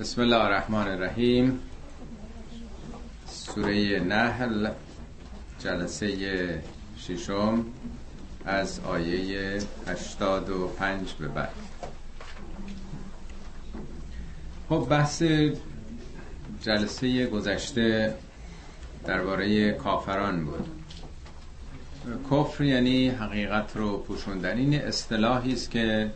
بسم الله الرحمن الرحیم. سوره نحل جلسه ششم از آیه 85 به بعد. خب بحث جلسه گذشته درباره کافران بود. کفر یعنی حقیقت رو پوشوندن. این اصطلاحی است که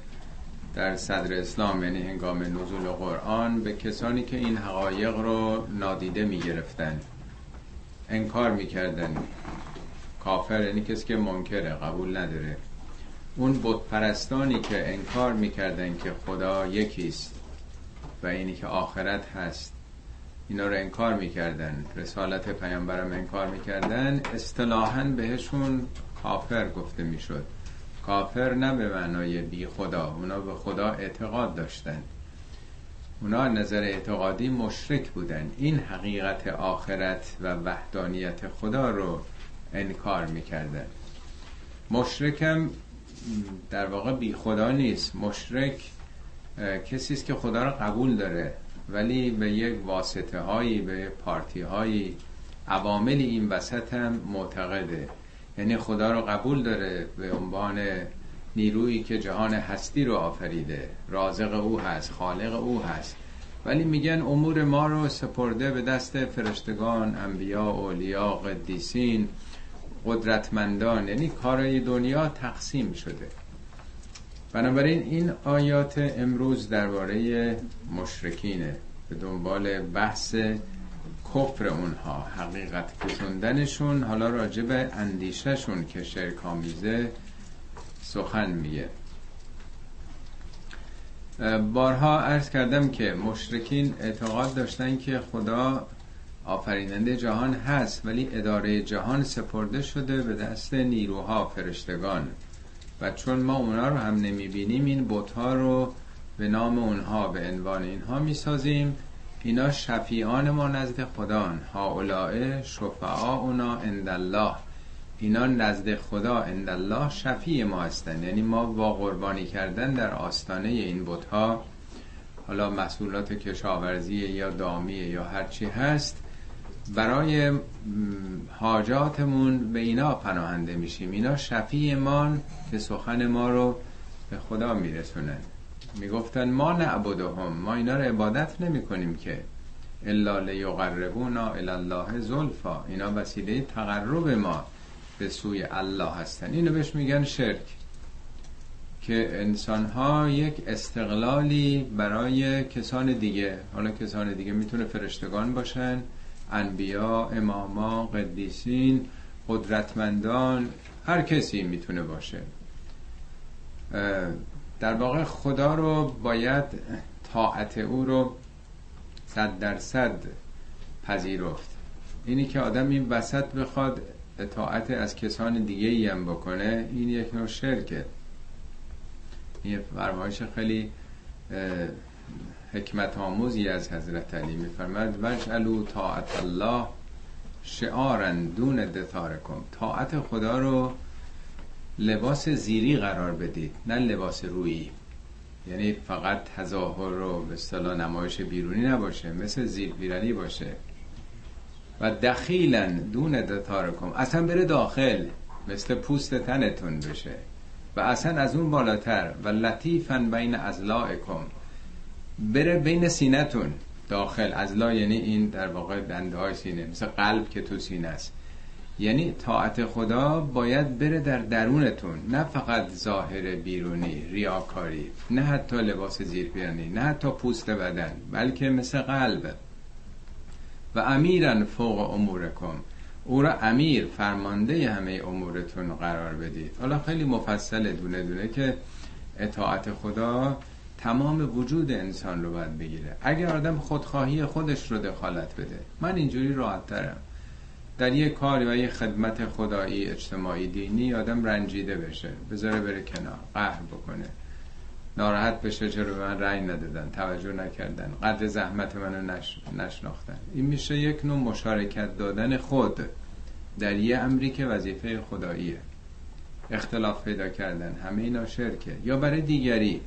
در صدر اسلام یعنی هنگام نزول قرآن به کسانی که این حقایق رو نادیده می گرفتن انکار می‌کردن. کافر یعنی کسی که منکره قبول نداره. اون بت پرستانی که انکار می‌کردن که خدا یکیست و اینی که آخرت هست اینا رو انکار می‌کردن. رسالت پیامبرم انکار می‌کردن. اصطلاحا بهشون کافر گفته می‌شد. کافر نه به معنای بی خدا اونا به خدا اعتقاد داشتن اونا نظر اعتقادی مشرک بودن. این حقیقت آخرت و وحدانیت خدا رو انکار می‌کردن. مشرکم در واقع بی خدا نیست. مشرک کسی است که خدا رو قبول داره ولی به یک واسطه هایی به پارتی هایی عوامل این وسط هم معتقده. یعنی خدا رو قبول داره به عنوان نیرویی که جهان هستی رو آفریده. رازق او هست خالق او هست. ولی میگن امور ما رو سپرده به دست فرشتگان انبیا اولیا قدیسین قدرتمندان. یعنی کارای دنیا تقسیم شده. بنابراین این آیات امروز درباره مشرکینه. به دنبال بحث کفر اونها حقیقت پسندنشون حالا راجع به اندیشهشون که شرک آمیزه سخن میگه. بارها عرض کردم که مشرکین اعتقاد داشتن که خدا آفریننده جهان هست ولی اداره جهان سپرده شده به دست نیروها فرشتگان. و چون ما اونا رو هم نمی‌بینیم این بوتها رو به نام اونها به عنوان اینها می‌سازیم. اینا شفیعان ما نزد خدان هاولائه شفعا اونا اندالله اینا نزد خدا اندالله شفیع ما هستن. یعنی ما با قربانی کردن در آستانه این بتها حالا مسئولات کشاورزی یا دامی یا هرچی هست برای حاجاتمون به اینا پناهنده میشیم. اینا شفیع ما که سخن ما رو به خدا میرسونن. می‌گفتن ما نعبدهم ما اینا رو عبادت نمی کنیم که. الا لیقربونا الله زلفا. اینا وسیله تقرب ما به سوی الله هستن. اینو بهش میگن شرک. که انسان ها یک استقلالی برای کسان دیگه حالا کسان دیگه می‌تونه فرشتگان باشن. انبیا اماما قدیسین قدرتمندان هر کسی می‌تونه باشه. در واقع خدا رو باید طاعت او رو صد درصد پذیرفت. اینی که آدم این وسط بخواد اطاعت از کسان دیگه ای هم بکنه این یک نوع شرکه. این فرمایش خیلی حکمت آموزی از حضرت علی میفرمد وجعلو طاعت الله شعارن دون دتارکم طاعت خدا رو لباس زیری قرار بدید نه لباس رویی یعنی فقط تظاهر رو به اصطلاح نمایش بیرونی نباشه مثل زیر پیرنی باشه. و دخیلا دون دتارکم اصلا بره داخل مثل پوست تنتون بشه. و اصلا از اون بالاتر و لطیفا بین ازلاعکم بره بین سینتون داخل ازلا یعنی این در واقع دنده های سینه مثل قلب که تو سینه است. یعنی طاعت خدا باید بره در درونتون نه فقط ظاهر بیرونی ریاکاری نه حتی لباس زیرپیرنی نه حتی پوست بدن بلکه مثل قلب. و امیرا فوق امورکم. او را امیر فرمانده همه امورتون قرار بدید. حالا خیلی مفصل دونه دونه که اطاعت خدا تمام وجود انسان رو باید بگیره. اگر آدم خودخواهی خودش رو دخالت بده من اینجوری راحت ترم. در یه کاری و یه خدمت خدایی اجتماعی دینی آدم رنجیده بشه. بذاره بره کنار قهر بکنه. ناراحت بشه چرا به من رأی ندادن توجه نکردن. قدر زحمت منو نش... نشناختن. این میشه یک نوع مشارکت دادن خود در یه امری که وظیفه خداییه. اختلاف پیدا کردن همه اینا شرکه. یا برای دیگری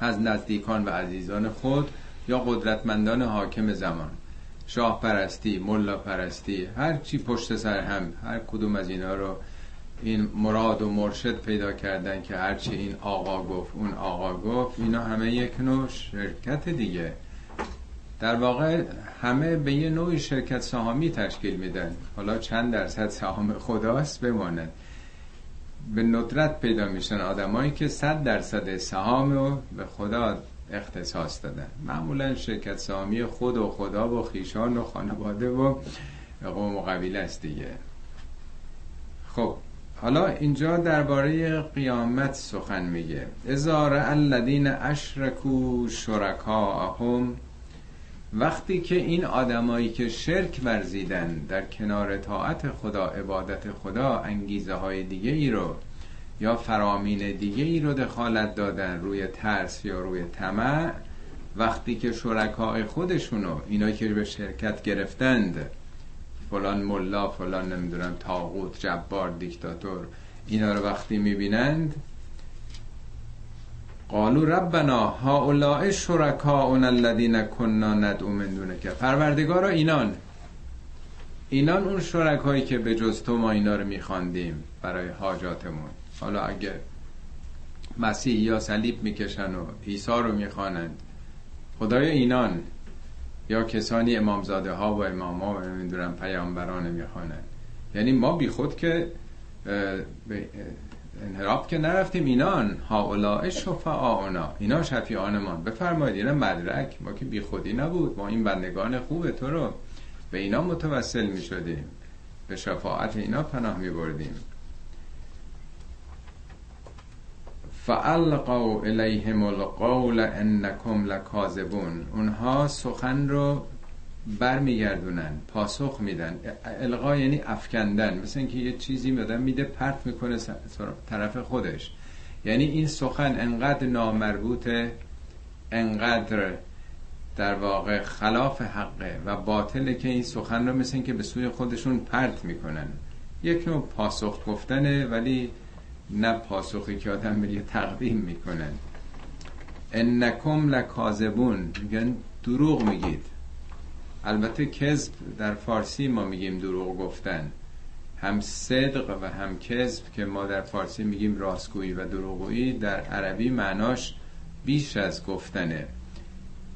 از نزدیکان و عزیزان خود یا قدرتمندان حاکم زمان. شاه پرستی ملا پرستی هر چی پشت سر هم هر کدوم از اینا رو این مراد و مرشد پیدا کردن که هرچی این آقا گفت اون آقا گفت اینا همه یک نوع شرکت دیگه. در واقع همه به یه نوع شرکت سهامی تشکیل میدن. حالا چند درصد سهام خداست بماند. به ندرت پیدا میشن آدمایی که صد درصد سهام رو به خدا اختصاص دادن معمولا شرکت سهامی خود و خدا و خیشان و خانواده و قوم و قبیله است دیگه. خب حالا اینجا درباره قیامت سخن میگه. ازار الذین اشرکو شرکاهم وقتی که این آدمایی که شرک ورزیدن در کنار طاعت خدا عبادت خدا انگیزه های دیگه ای رو یا فرامین دیگه ای رو دخالت دادن روی ترس یا روی طمع وقتی که شرکای خودشونو اینا که به شرکت گرفتند فلان ملا فلان نمی‌دونم تاغوت جبار دیکتاتور اینا رو وقتی می‌بینند قالو ربنا هؤلاء شرکاؤنا الذین کنا ندعو من دونک پروردگارا اینان. اینان اون شرکایی که به جز تو ما اینا رو میخواندیم برای حاجاتمون. حالا اگه مسیح یا صلیب می‌کشن و عیسی رو می‌خوانند خدای اینان یا کسانی امامزاده ها و امام ها و نمی‌دونم پیامبران می‌خوانند. یعنی ما بیخود که انحراف که نرفتیم اینان هاولاء شفعاؤنا اینا شفیعانمان. بفرمایید اینا مدرک. ما که بی خودی نبود. ما این بندگان خوب تو رو به اینا متوسل می شدیم به شفاعت اینا پناه می بردیم فالقوا الیهم القول انکم لکاذبون اونها سخن رو برمیگردونن پاسخ میدن. القا یعنی افکندن. مثل اینکه یه چیزی مدن میده پرت می‌کنه طرف خودش. یعنی این سخن انقدر نامربوطه انقدر در واقع خلاف حقه و باطله که این سخن رو مثل اینکه به سوی خودشون پرت می‌کنن. یک نوع پاسخ گفتنه ولی نه پاسخی که آدم به تقدیم می‌کنن. انکم لکاذبون. میگن دروغ میگید. البته کذب در فارسی ما میگیم دروغ گفتن. هم صدق و هم کذب که ما در فارسی میگیم راستگویی و دروغگویی در عربی معناش بیش از گفتنه.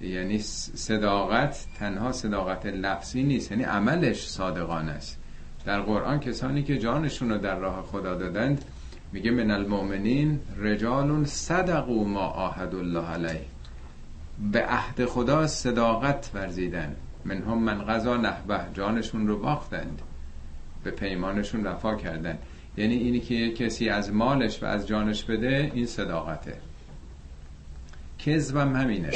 یعنی صداقت تنها صداقت لفظی نیست یعنی عملش صادقانه است. در قرآن کسانی که جانشون رو در راه خدا دادند میگه من المؤمنین رجال صدقوا ما آهد الله علیه. به عهد خدا صداقت ورزیدن. من هم من غذا نحبه جانشون رو باختند. به پیمانشون وفا کردن. یعنی اینی که کسی از مالش و از جانش بده این صداقته. کذبم همینه.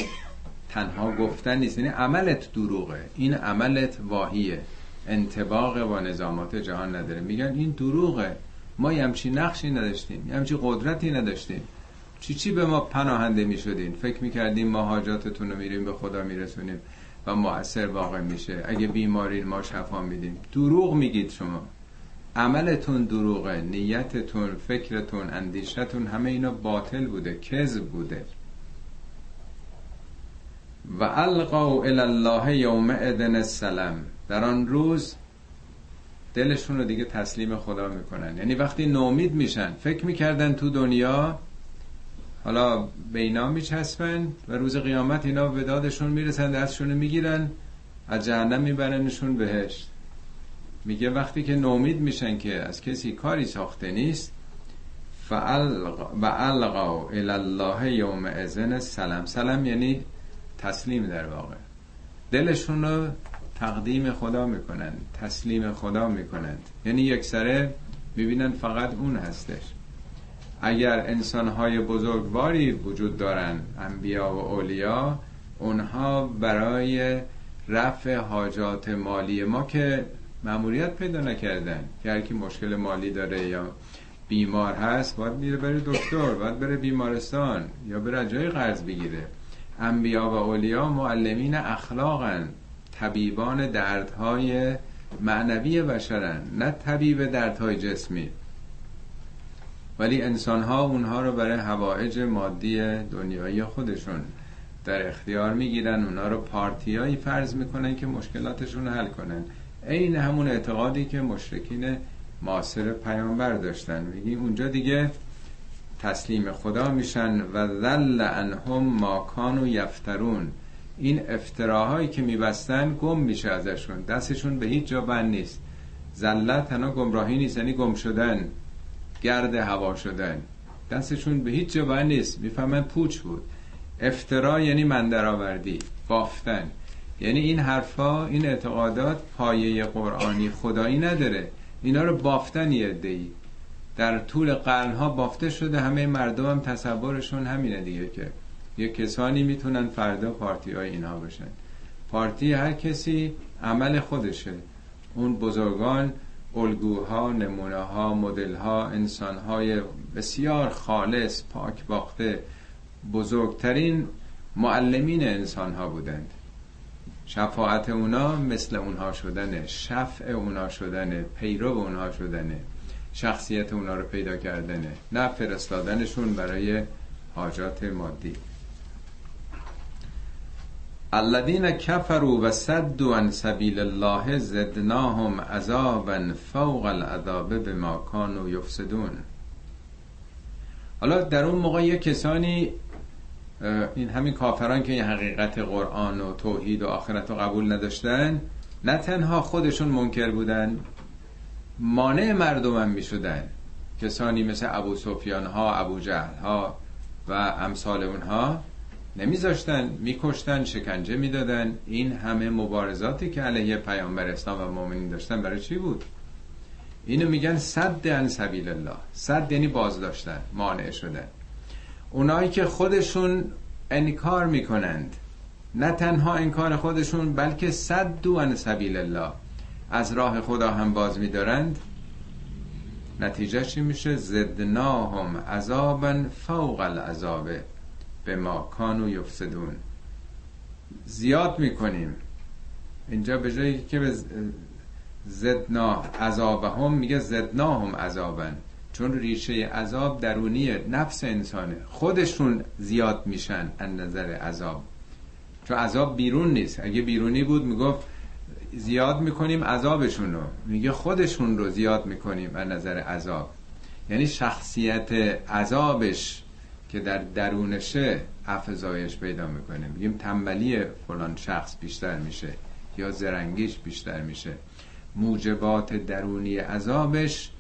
تنها گفتن نیست. یعنی عملت دروغه. این عملت واهیه. انتباق با نظامات جهان نداره. میگن این دروغه. ما یمچی نقشی نداشتیم یمچی قدرتی نداشتیم. چی چی به ما پناهنده می‌شدین؟ فکر می‌کردیم ما حاجاتتون رو میریم به خدا میرسونیم و مؤثر واقع میشه. اگه بیمارین ما شفا میدیم. دروغ میگید شما. عملتون دروغه نیتتون فکرتون اندیشتون همه اینا باطل بوده کذب بوده. و القوا الى الله یوم ادن السلام. در آن روز دلشون رو دیگه تسلیم خدا می‌کنن. یعنی وقتی نومید میشن فکر می‌کردن تو دنیا حالا به اینا میچسبن و روز قیامت اینا به دادشون می‌رسن دستشون می‌گیرن از جهنم میبرنشون بهشت. میگه وقتی که نومید میشن که از کسی کاری ساخته نیست و القا الله یوم ازن سلام سلام یعنی تسلیم در واقع. دلشون رو تقدیم خدا می‌کنن تسلیم خدا می‌کنند یعنی یک سره می‌بینن فقط اون هستش. اگر انسانهای بزرگواری وجود دارن انبیا و اولیا اونها برای رفع حاجات مالی ما که معمولیت پیدا نکردن که هر کی مشکل مالی داره یا بیمار هست باید میره بره دکتر باید بره بیمارستان یا بره جای قرض بگیره. انبیا و اولیا معلمین اخلاقن. طبیبان دردهای معنوی بشرن نه طبیب دردهای جسمی. ولی انسان ها اونها رو برای هوایج مادی دنیایی خودشون در اختیار می‌گیرن اونا رو پارتیایی فرض می‌کنن که مشکلاتشون حل کنن. عین همون اعتقادی که مشرکین معاصر پیامبر داشتن. میگی اونجا دیگه تسلیم خدا میشن و ذل انهم ما کانوا یفترون. این افتراهایی که میبستن گم میشه ازشون. دستشون به هیچ جا بند نیست. زلت تنها گمراهی نیست یعنی گم شدن گرد هوا شدن. دستشون به هیچ جا بند نیست. می‌فهمن پوچ بود. افترا یعنی مندرآوردی بافتن. یعنی این حرفا این اعتقادات پایه قرآنی خدایی نداره. اینا رو بافتن یه ای در طول قرنها بافته شده همه مردم هم تصورشون همینه دیگه که یه کسانی می‌تونن فردا پارتی های اینها بشن پارتی هر کسی عمل خودشه. اون بزرگان الگوها نمونه ها مدل ها انسان های بسیار خالص پاک باخته بزرگترین معلمین انسان ها بودند. شفاعت اونا مثل اونها شدنه شفع اونا شدنه پیرو اونها شدنه شخصیت اونا رو پیدا کردنه نه فرستادنشون برای حاجات مادی. الذين كفروا و صدوا عن سبیل الله زدناهم عذابا فوق العذاب بما كانوا يفسدون. حالا در اون موقع یه کسانی این همین کافران که این حقیقت قرآن و توحید و آخرت رو قبول نداشتن نه تنها خودشون منکر بودن مانع مردم هم می شدن کسانی مثل ابو سفیان ها ابو جهل ها و امثال اونها نمیذاشتن میکشتن شکنجه می‌دادن. این همه مبارزاتی که علیه پیامبر اسلام و مؤمنین داشتن برای چی بود؟ اینو میگن صد ان سبیل الله. صد یعنی باز داشتن مانع شدن. اونایی که خودشون انکار می‌کنند نه تنها انکار خودشون بلکه صد دو ان سبیل الله. از راه خدا هم باز میدارند. نتیجه چی میشه؟ زدناهم عذابا فوق العذاب. به ما کانو یفسدون. زیاد می‌کنیم. اینجا به جایی که به زدنا عذابهم میگه زدناهم عذابن. چون ریشه عذاب درونی نفس انسانه. خودشون زیاد میشن از نظر عذاب. چون عذاب بیرون نیست. اگه بیرونی بود می‌گفت زیاد می‌کنیم عذابشون رو. میگه خودشون رو زیاد می‌کنیم از نظر عذاب. یعنی شخصیت عذابش که در درونشه افزایش پیدا می‌کنه. میگیم تنبلی فلان شخص بیشتر میشه یا زرنگیش بیشتر میشه. موجبات درونی عذابش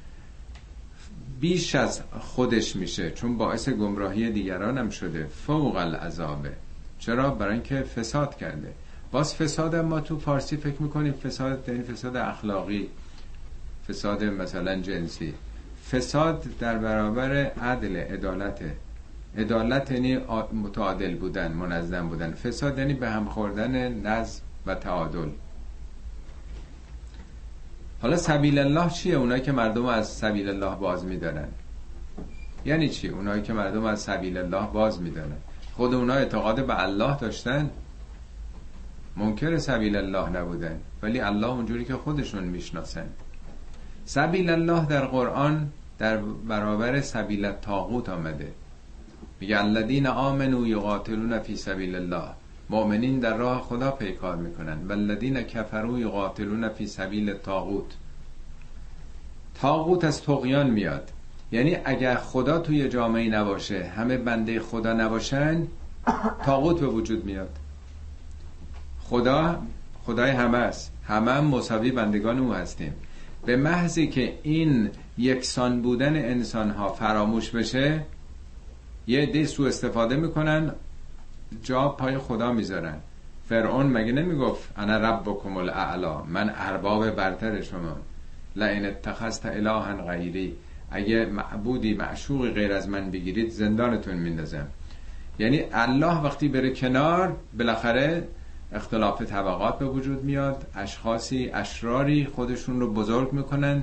بیش از خودش میشه چون باعث گمراهی دیگران هم شده. فوق العذابه چرا؟ برای اینکه فساد کرده. باز فساد ما تو فارسی فکر می‌کنیم فساد یعنی فساد اخلاقی فساد مثلا جنسی. فساد در برابر عدل عدالته عدالت یعنی متعادل بودن منظم بودن. فساد یعنی به هم خوردن نظم و تعادل. حالا سبیل الله چیه؟ اونایی که مردم از سبیل الله باز میدارن. یعنی چی؟ اونایی که مردم از سبیل الله باز میدارن. خود اونا اعتقاد به الله داشتن. منکر سبیل الله نبودن. ولی الله اونجوری که خودشون می‌شناسن. سبیل الله در قرآن در برابر سبیل تاغوت آمده. میگه الذین آمنو یقاتلون فی سبیل الله. مؤمنین در راه خدا پیکار می‌کنن والذین کفروا یقاتلون فی سبیل تاغوت تاغوت از تقیان میاد. یعنی اگر خدا توی جامعه نباشه همه بنده خدا نباشن تاغوت به وجود میاد. خدا خدای همه است. همه هم مساوی بندگان او هستیم. به محضی که این یکسان بودن انسان ها فراموش بشه یه عده سو استفاده می‌کنن جا پای خدا می‌ذارن. فرعون مگه نمی‌گفت انا ربکم الاعلا من ارباب برتر شما. لئن اتخذت الها غیری اگه معبودی معشوقی غیر از من بگیرید زندانتون میندازم. یعنی الله وقتی بره کنار بالاخره اختلاف طبقات به وجود میاد اشخاصی اشراری خودشون رو بزرگ می‌کنن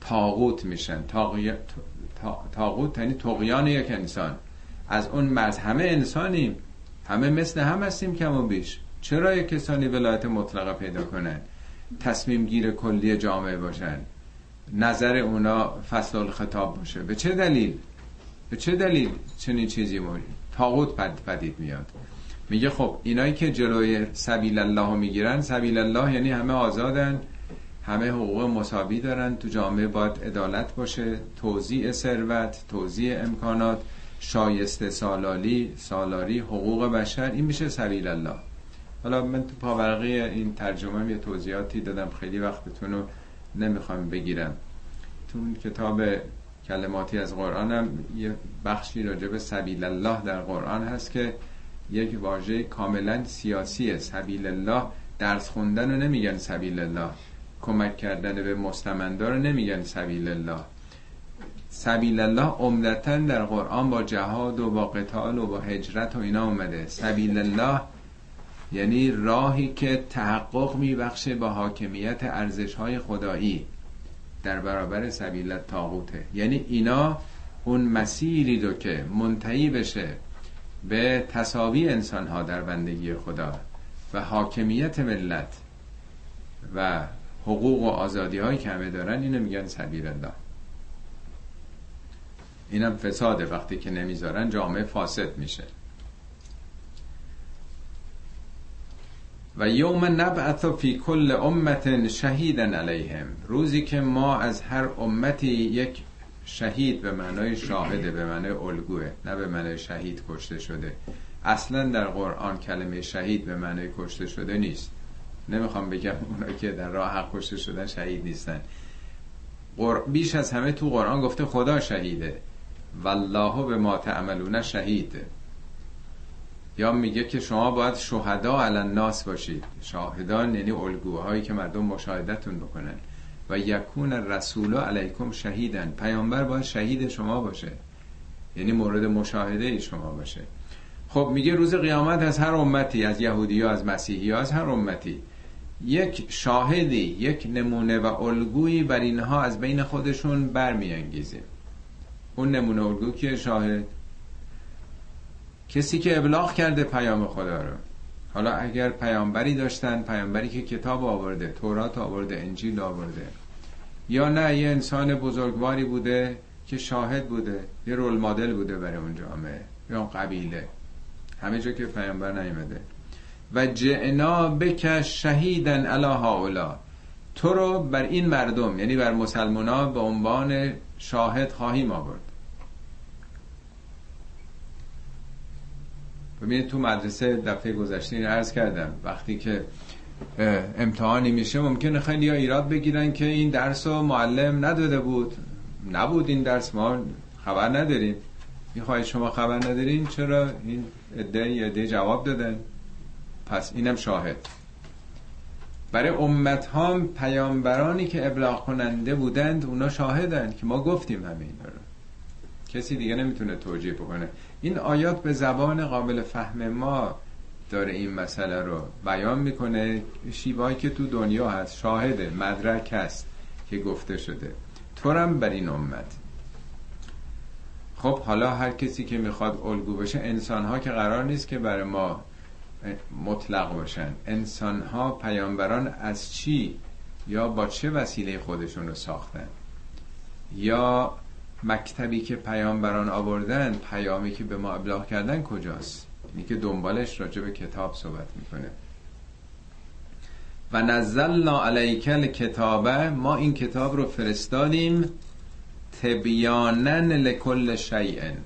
تاغوت میشن. تاغوت یعنی تقیان یک انسان. از اون مرز همه انسانیم. همه مثل هم هستیم کم و بیش. چرا یک کسانی ولایت مطلقه پیدا کنن؟ تصمیم گیر کلی جامعه باشن. نظر اونا فصل الخطاب باشه. به چه دلیل؟ به چه دلیل چنین چیزی موجود تاغوت پدید میاد. میگه خب اینایی که جلوی سبیل الله می‌گیرن سبیل الله یعنی همه آزادن. همه حقوق مساوی دارن. تو جامعه باید عدالت باشه. توزیع ثروت توزیع امکانات شایسته سالاری سالاری حقوق بشر. این میشه سبیل الله. حالا من تو پاورقی این ترجمه یه توضیحاتی دادم. خیلی وقتتون رو نمی‌خوام بگیرم. تو کتاب کلماتی از قرآن هم یه بخشی راجع به سبیل الله در قرآن هست که یک واژه کاملا سیاسیه سبیل الله درس خوندن رو نمیگن سبیل الله. کمک کردن به مستمندا رو نمیگن سبیل الله سبیل الله عمدتا در قرآن با جهاد و با قتال و با هجرت و اینا اومده. سبیل الله یعنی راهی که تحقق میبخشه با حاکمیت ارزش های خدایی در برابر سبیل تاغوته یعنی اینا اون مسیری رو که منتهی بشه به تصاوی انسان ها در بندگی خدا و حاکمیت ملت و حقوق و آزادی هایی که همه دارن اینو میگن سبیل الله. اینم فساده وقتی که نمی‌ذارن جامعه فاسد میشه. و یوم نبعث فی کل امت شهیدا علیهم. روزی که ما از هر امتی یک شهید به معنای شاهده به معنای الگوه نه به معنای شهید کشته شده. اصلا در قرآن کلمه شهید به معنای کشته شده نیست. نمی‌خوام بگم اونایی که در راه حق کشته شدن شهید نیستن. بیش از همه تو قرآن گفته خدا شهیده. والله به ما تعملون شهیده یا میگه که شما باید شهدا علی الناس باشید. شاهدان یعنی الگوهایی که مردم مشاهدتون بکنن. و یکون رسول علیکم شهیدن. پیامبر باید شهید شما باشه. یعنی مورد مشاهده شما باشه. خب میگه روز قیامت از هر امتی از یهودی ها از مسیحی ها از هر امتی. یک شاهدی یک نمونه و الگویی بر اینها از بین خودشون برمیانگیزه. اون نمونه الگو که شاهد؟ کسی که ابلاغ کرده پیام خدا رو. حالا اگر پیامبری داشتن پیامبری که کتاب آورده تورات آورده انجیل آورده. یا نه یه انسان بزرگواری بوده که شاهد بوده یه رول مدل بوده برای اون جامعه. یا قبیله. همه جا که پیامبر نیومده. و جعنا بک شهیدن علی هاولا تو رو بر این مردم یعنی بر مسلمان به عنوان شاهد خواهیم آورد. ببینید تو مدرسه دفعه گذشته این عرض کردم. وقتی که امتحانی میشه ممکنه خیلی ها ایراد بگیرن که این درس رو معلم نداده بود. نبود این درس ما خبر نداریم. می‌خواید شما خبر ندارین چرا این عده عده جواب دادن؟ پس اینم شاهد. برای امت ها پیامبرانی که ابلاغ کننده بودند اونا شاهدند که ما گفتیم همین رو. کسی دیگه نمی‌تونه توجیه بکنه. این آیات به زبان قابل فهم ما داره این مسئله رو بیان می‌کنه. شیوایی که تو دنیا هست شاهده مدرک هست که گفته شده. تورم بر این امت. خب حالا هر کسی که می‌خواد الگو بشه انسان ها که قرار نیست که برای ما مطلق باشن. انسان ها پیامبران از چی یا با چه وسیله خودشون رو ساختن؟ یا مکتبی که پیامبران آوردن پیامی که به ما ابلاغ کردن کجاست؟ اینی که دنبالش راجع به کتاب صحبت می‌کنه. و نزلنا علیکل کتابه ما این کتاب رو فرستادیم تبیانن لکل شیئن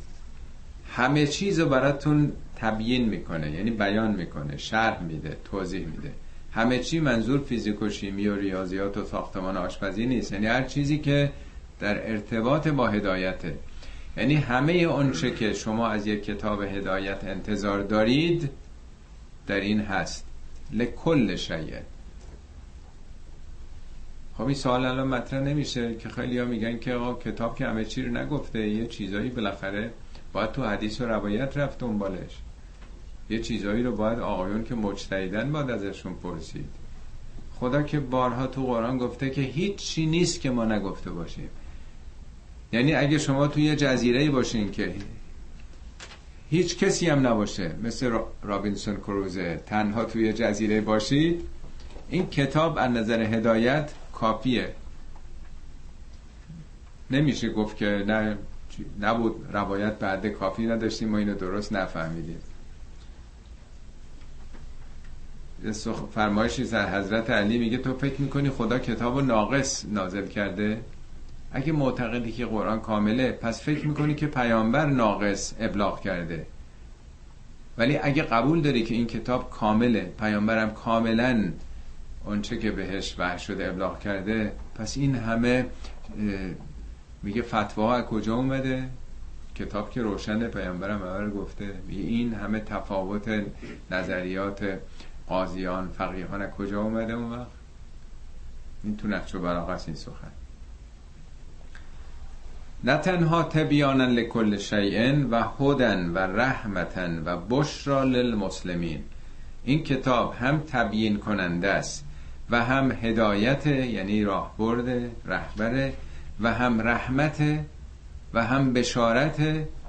همه چیز رو براتون تبیین می‌کنه یعنی بیان می‌کنه شرح میده توضیح میده. همه چی منظور فیزیک و شیمی و ریاضیات و ساختمان آشپزی نیست. یعنی هر چیزی که در ارتباط با هدایته. یعنی همه اونچه که شما از یک کتاب هدایت انتظار دارید در این هست. لکل شیء. خب این سوال الان مطرح نمیشه که خیلی ها میگن که آقا کتاب که همه چی رو نگفته یه چیزایی بالاخره باید تو حدیث و روایت رفت دنبالش. یه چیزایی رو باید آقایون که مجتهدن باید ازشون پرسید. خدا که بارها تو قرآن گفته که هیچ چی نیست که ما نگفته باشیم. یعنی اگه شما توی یه جزیره باشین که هیچ کسی هم نباشه مثل رابینسون کروزه تنها توی جزیره باشید این کتاب از نظر هدایت کافیه. نمیشه گفت که نه نبود روایت بعد کافی نداشتیم ما اینو درست نفهمیدیم. فرمایشی از حضرت علی میگه تو فکر می‌کنی خدا کتاب ناقص نازل کرده؟ اگه معتقدی که قرآن کامله پس فکر می‌کنی که پیامبر ناقص ابلاغ کرده. ولی اگه قبول داری که این کتاب کامله پیامبرم کاملا اونچه که بهش وحی شده ابلاغ کرده پس این همه میگه فتواها از کجا اومده؟ کتاب که روشن پیامبرم اول گفته. میگه این همه تفاوت نظریات قاضیان فقیهان کجا اومده اون وقت؟ این تو نقش و این سخن. نه تنها تبیانا لکل شیء و هدن و رحمتن و بشرا للمسلمین. این کتاب هم تبیین کننده است و هم هدایت یعنی راهبرد رهبره و هم رحمت و هم بشارت.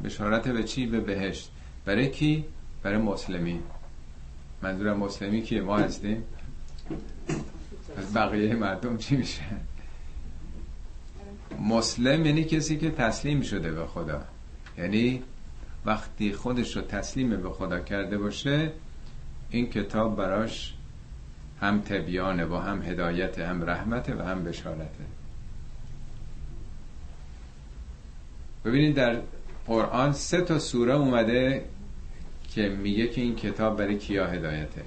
بشارت به چی؟ به بهشت. برای کی؟ برای مسلمین. منظور مسلمی که ما هستیم. از بقیه مردم چی میشه؟ مسلم یعنی کسی که تسلیم شده به خدا. یعنی وقتی خودش رو تسلیم به خدا کرده باشه این کتاب براش هم تبیانه و هم هدایت هم رحمت و هم بشارته. ببینید در قرآن سه تا سوره اومده که میگه که این کتاب برای کیا هدایته؟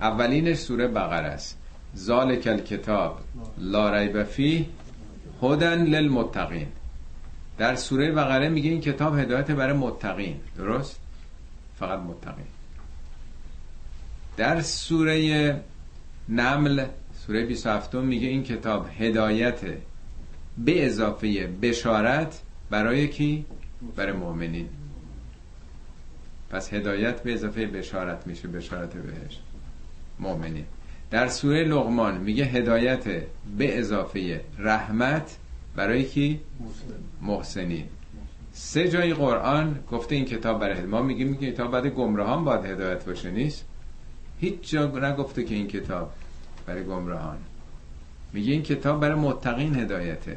اولینش سوره بقره است. ذالک الکتاب لا ریب فیه هدن للمتقین. در سوره بقره میگه این کتاب هدایت برای متقین. درست؟ فقط متقین. در سوره نمل سوره 27 میگه این کتاب هدایت به اضافه بشارت برای کی؟ برای مؤمنین. پس هدایت به اضافه بشارت میشه بشارت بهش. مؤمنین در سوره لغمان میگه هدایت به اضافه رحمت برای کی؟ محسنین سه جای قرآن گفته این کتاب برای ما میگیم این کتاب بعد گمراهان باید هدایت باشه نیست؟ هیچ جا نگفته که این کتاب برای گمراهان. میگه این کتاب برای متقین هدایته.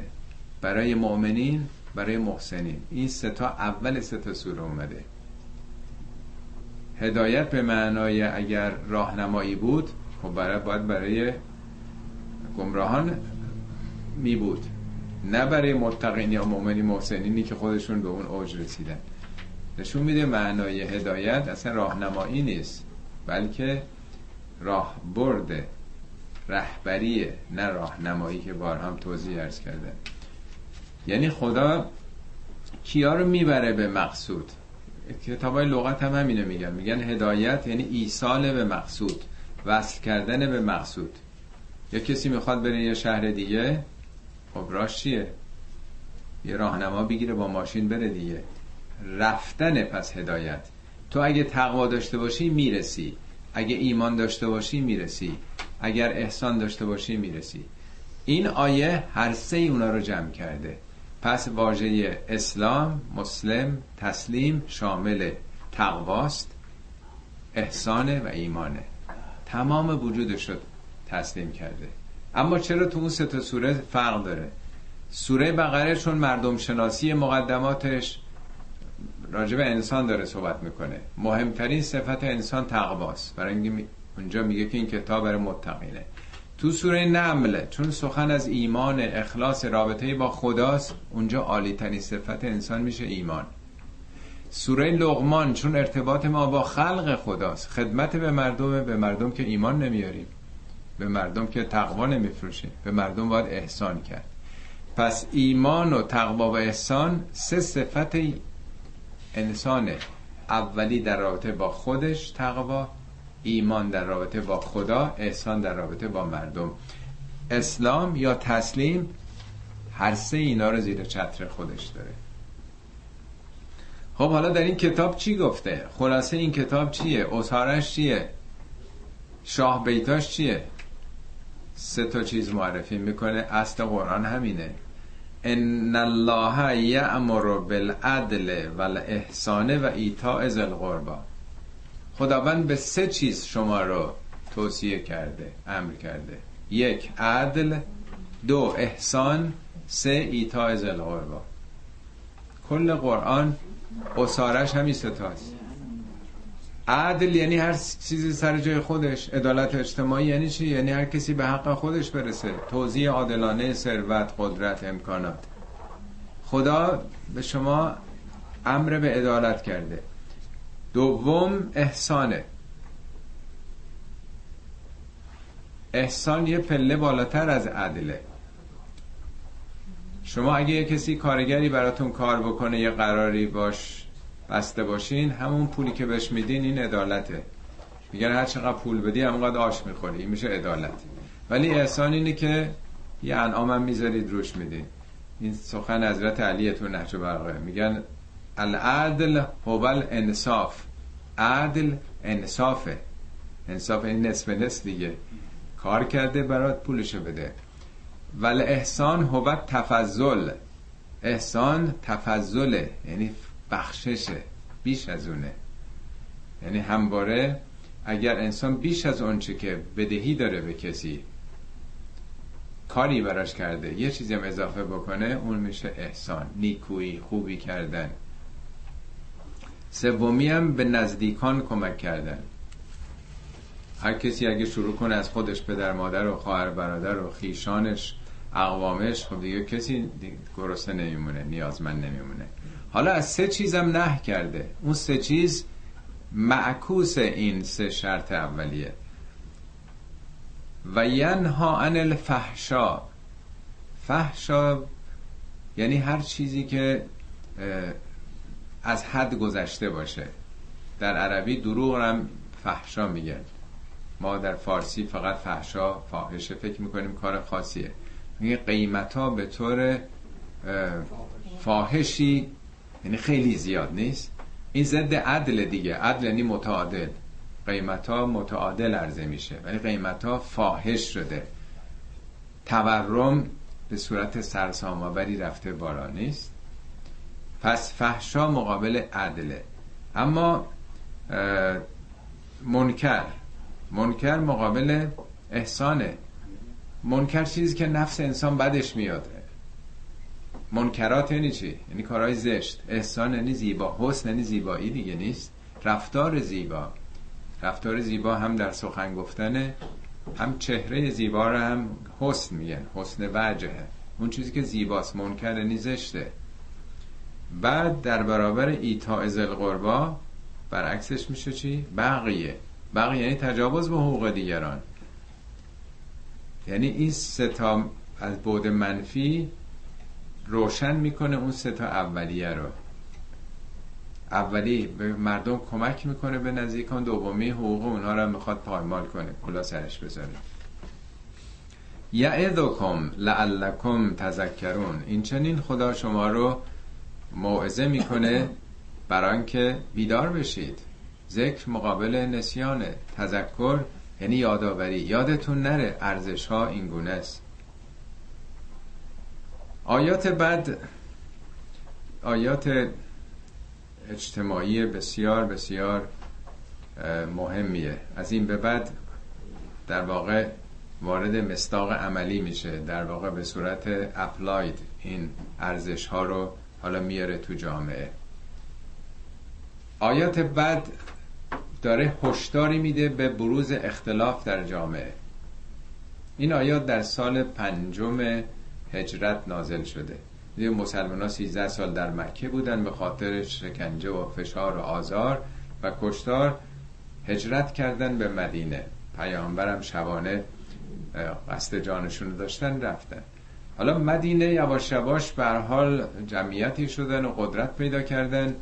برای مؤمنین برای محسنین. این سه تا اول سه تا سوره اومده. هدایت به معنای اگر راهنمایی بود خب برای باید برای گمراهان می بود. نه برای متقین یا مؤمنی محسنینی که خودشون به اون اوج رسیدن. نشون میده معنای هدایت اصلا راهنمایی نیست بلکه راه برده رهبریه نه راهنمایی که بار هم توضیح ارز کرده یعنی خدا کیا رو می‌بره به مقصود؟ کتاب های لغت هم همینو میگن. میگن هدایت یعنی ایصال به مقصود وصل کردن به مقصود. یا کسی می‌خواد بره یه شهر دیگه خب راش چیه؟ یه راهنما بگیره با ماشین بره دیگه. رفتن پس هدایت. تو اگه تقوا داشته باشی می‌رسی. اگه ایمان داشته باشی می‌رسی. اگر احسان داشته باشی می‌رسی. این آیه هر سه اونا رو جمع کرده. پس واژه اسلام مسلم تسلیم شامل تقواست احسانه و ایمانه. تمام وجودش رو تسلیم کرده. اما چرا تو اون سه سوره فرق داره؟ سوره بقره چون مردم شناسی مقدماتش راجب انسان داره صحبت می‌کنه. مهمترین صفت انسان تقواست. برای اونجا میگه که این کتاب برای متقینه. تو سوره نمل چون سخن از ایمان اخلاص رابطه با خداست اونجا عالی ترین صفت انسان میشه ایمان. سوره لغمان چون ارتباط ما با خلق خداست خدمت به مردم به مردم که ایمان نمیاریم به مردم که تقوا نمیفروشیم به مردم باید احسان کرد. پس ایمان و تقوا و احسان سه صفت انسان اولی در رابطه با خودش تقوا ایمان در رابطه با خدا احسان در رابطه با مردم. اسلام یا تسلیم هر سه اینا رو زیر چتر خودش داره. خب حالا در این کتاب چی گفته؟ خلاصه این کتاب چیه؟ اصحارش چیه؟ شاه بیتاش چیه؟ سه تا چیز معرفی می‌کنه. اصل قرآن همینه. ان الله یأمر بالعدل والاحسان و ایتاء ذی خداوند به سه چیز شما رو توصیه کرده امر کرده. یک عدل. دو احسان. سه ایتاء ذی القربا کل قرآن اصارش همین ستاست عدل یعنی هر چیزی سر جای خودش عدالت اجتماعی یعنی چی؟ یعنی هر کسی به حق خودش برسه. توزیع عادلانه ثروت قدرت امکانات. خدا به شما امر به عدالت کرده. دوم احسانه. احسان یه پله بالاتر از عدله. شما اگه یه کسی کارگری براتون کار بکنه یه قراری باش بسته باشین همون پولی که بهش میدین این عدالته. میگن هر چقدر پول بدی همونقدر آش می‌خوری. این میشه عدالت. ولی احسان اینه که یه انعام هم می‌ذارید روش میدین. این سخن حضرت علی تو نهج برقه میگن العدل هو انصاف عدل انصافه. انصاف این نصف نصف دیگه. کار کرده برات پولشو بده. ول احسان هو تفضل. احسان تفضله. یعنی بخششه. بیش از اونه. یعنی همواره اگر انسان بیش از اونچه که بدهی داره به کسی کاری براش کرده یه چیزی هم اضافه بکنه اون میشه احسان. نیکویی خوبی کردن. سومی هم به نزدیکان کمک کردن. هر کسی اگه شروع کنه از خودش پدر مادر و خواهر برادر و خیشانش اقوامش خب دیگه کسی گرسنه نمیمونه نیازمند نمیمونه. حالا از سه چیزم نه کرده. اون سه چیز معکوس این سه شرط اولیه. و ینها عن الفحشا. فحشا یعنی هر چیزی که از حد گذشته باشه. در عربی دروغ هم فحشا میگن. ما در فارسی فقط فحشا فاحشه فکر می‌کنیم کار خاصیه. میگه قیمت ها به طور فاحشی یعنی خیلی زیاد نیست. این ضد عدل دیگه. عدل یعنی متعادل. قیمت ها متعادل عرضه میشه. ولی قیمت ها فاحش شده. تورم به صورت سرسام‌آوری رفته بالا نیست. پس فحشا مقابل عدله. اما منکر. منکر مقابل احسانه. منکر چیزی که نفس انسان بدش میاد. منکرات یعنی چی؟ یعنی کارهای زشت. احسان یعنی زیبا. حسن یعنی زیبایی دیگه نیست. رفتار زیبا. رفتار زیبا هم در سخن گفتنه هم چهره زیبا رو هم حسن میگن. حسن وجهه. اون چیزی که زیباست منکر یعنی زشته. بعد در برابر ایتا ازل قربا برعکسش میشه چی؟ بقیه. بقیه یعنی تجاوز به حقوق دیگران. یعنی این ستا از بود منفی روشن می‌کنه اون ستا اولیه رو. اولی به مردم کمک می‌کنه به نزدیکان دومی حقوق اونها رو می‌خواد پایمال کنه کلا سرش بذاره. یعدکم لعلکم تذکرون. این چنین خدا شما رو موعظه می‌کنه برای اینکه بیدار بشید. ذکر مقابل نسیانه. تذکر یعنی یادآوری. یادتون نره ارزش ها این گونه است. آیات بعد آیات اجتماعی بسیار بسیار مهمیه. از این به بعد در واقع وارد مستاق عملی میشه. در واقع به صورت اپلاید این ارزش ها رو حالا میاره تو جامعه. آیات بعد داره هشداری میده به بروز اختلاف در جامعه. این آیات در سال پنجم هجرت نازل شده. دیگه مسلمان ها 13 سال در مکه بودن به خاطر شکنجه و فشار و آزار و کشتار هجرت کردن به مدینه. پیامبرم شبانه قصد جانشون داشتن رفتن. حالا مدینه یواش یواش به حال جمعیتی شدن و قدرت پیدا کردن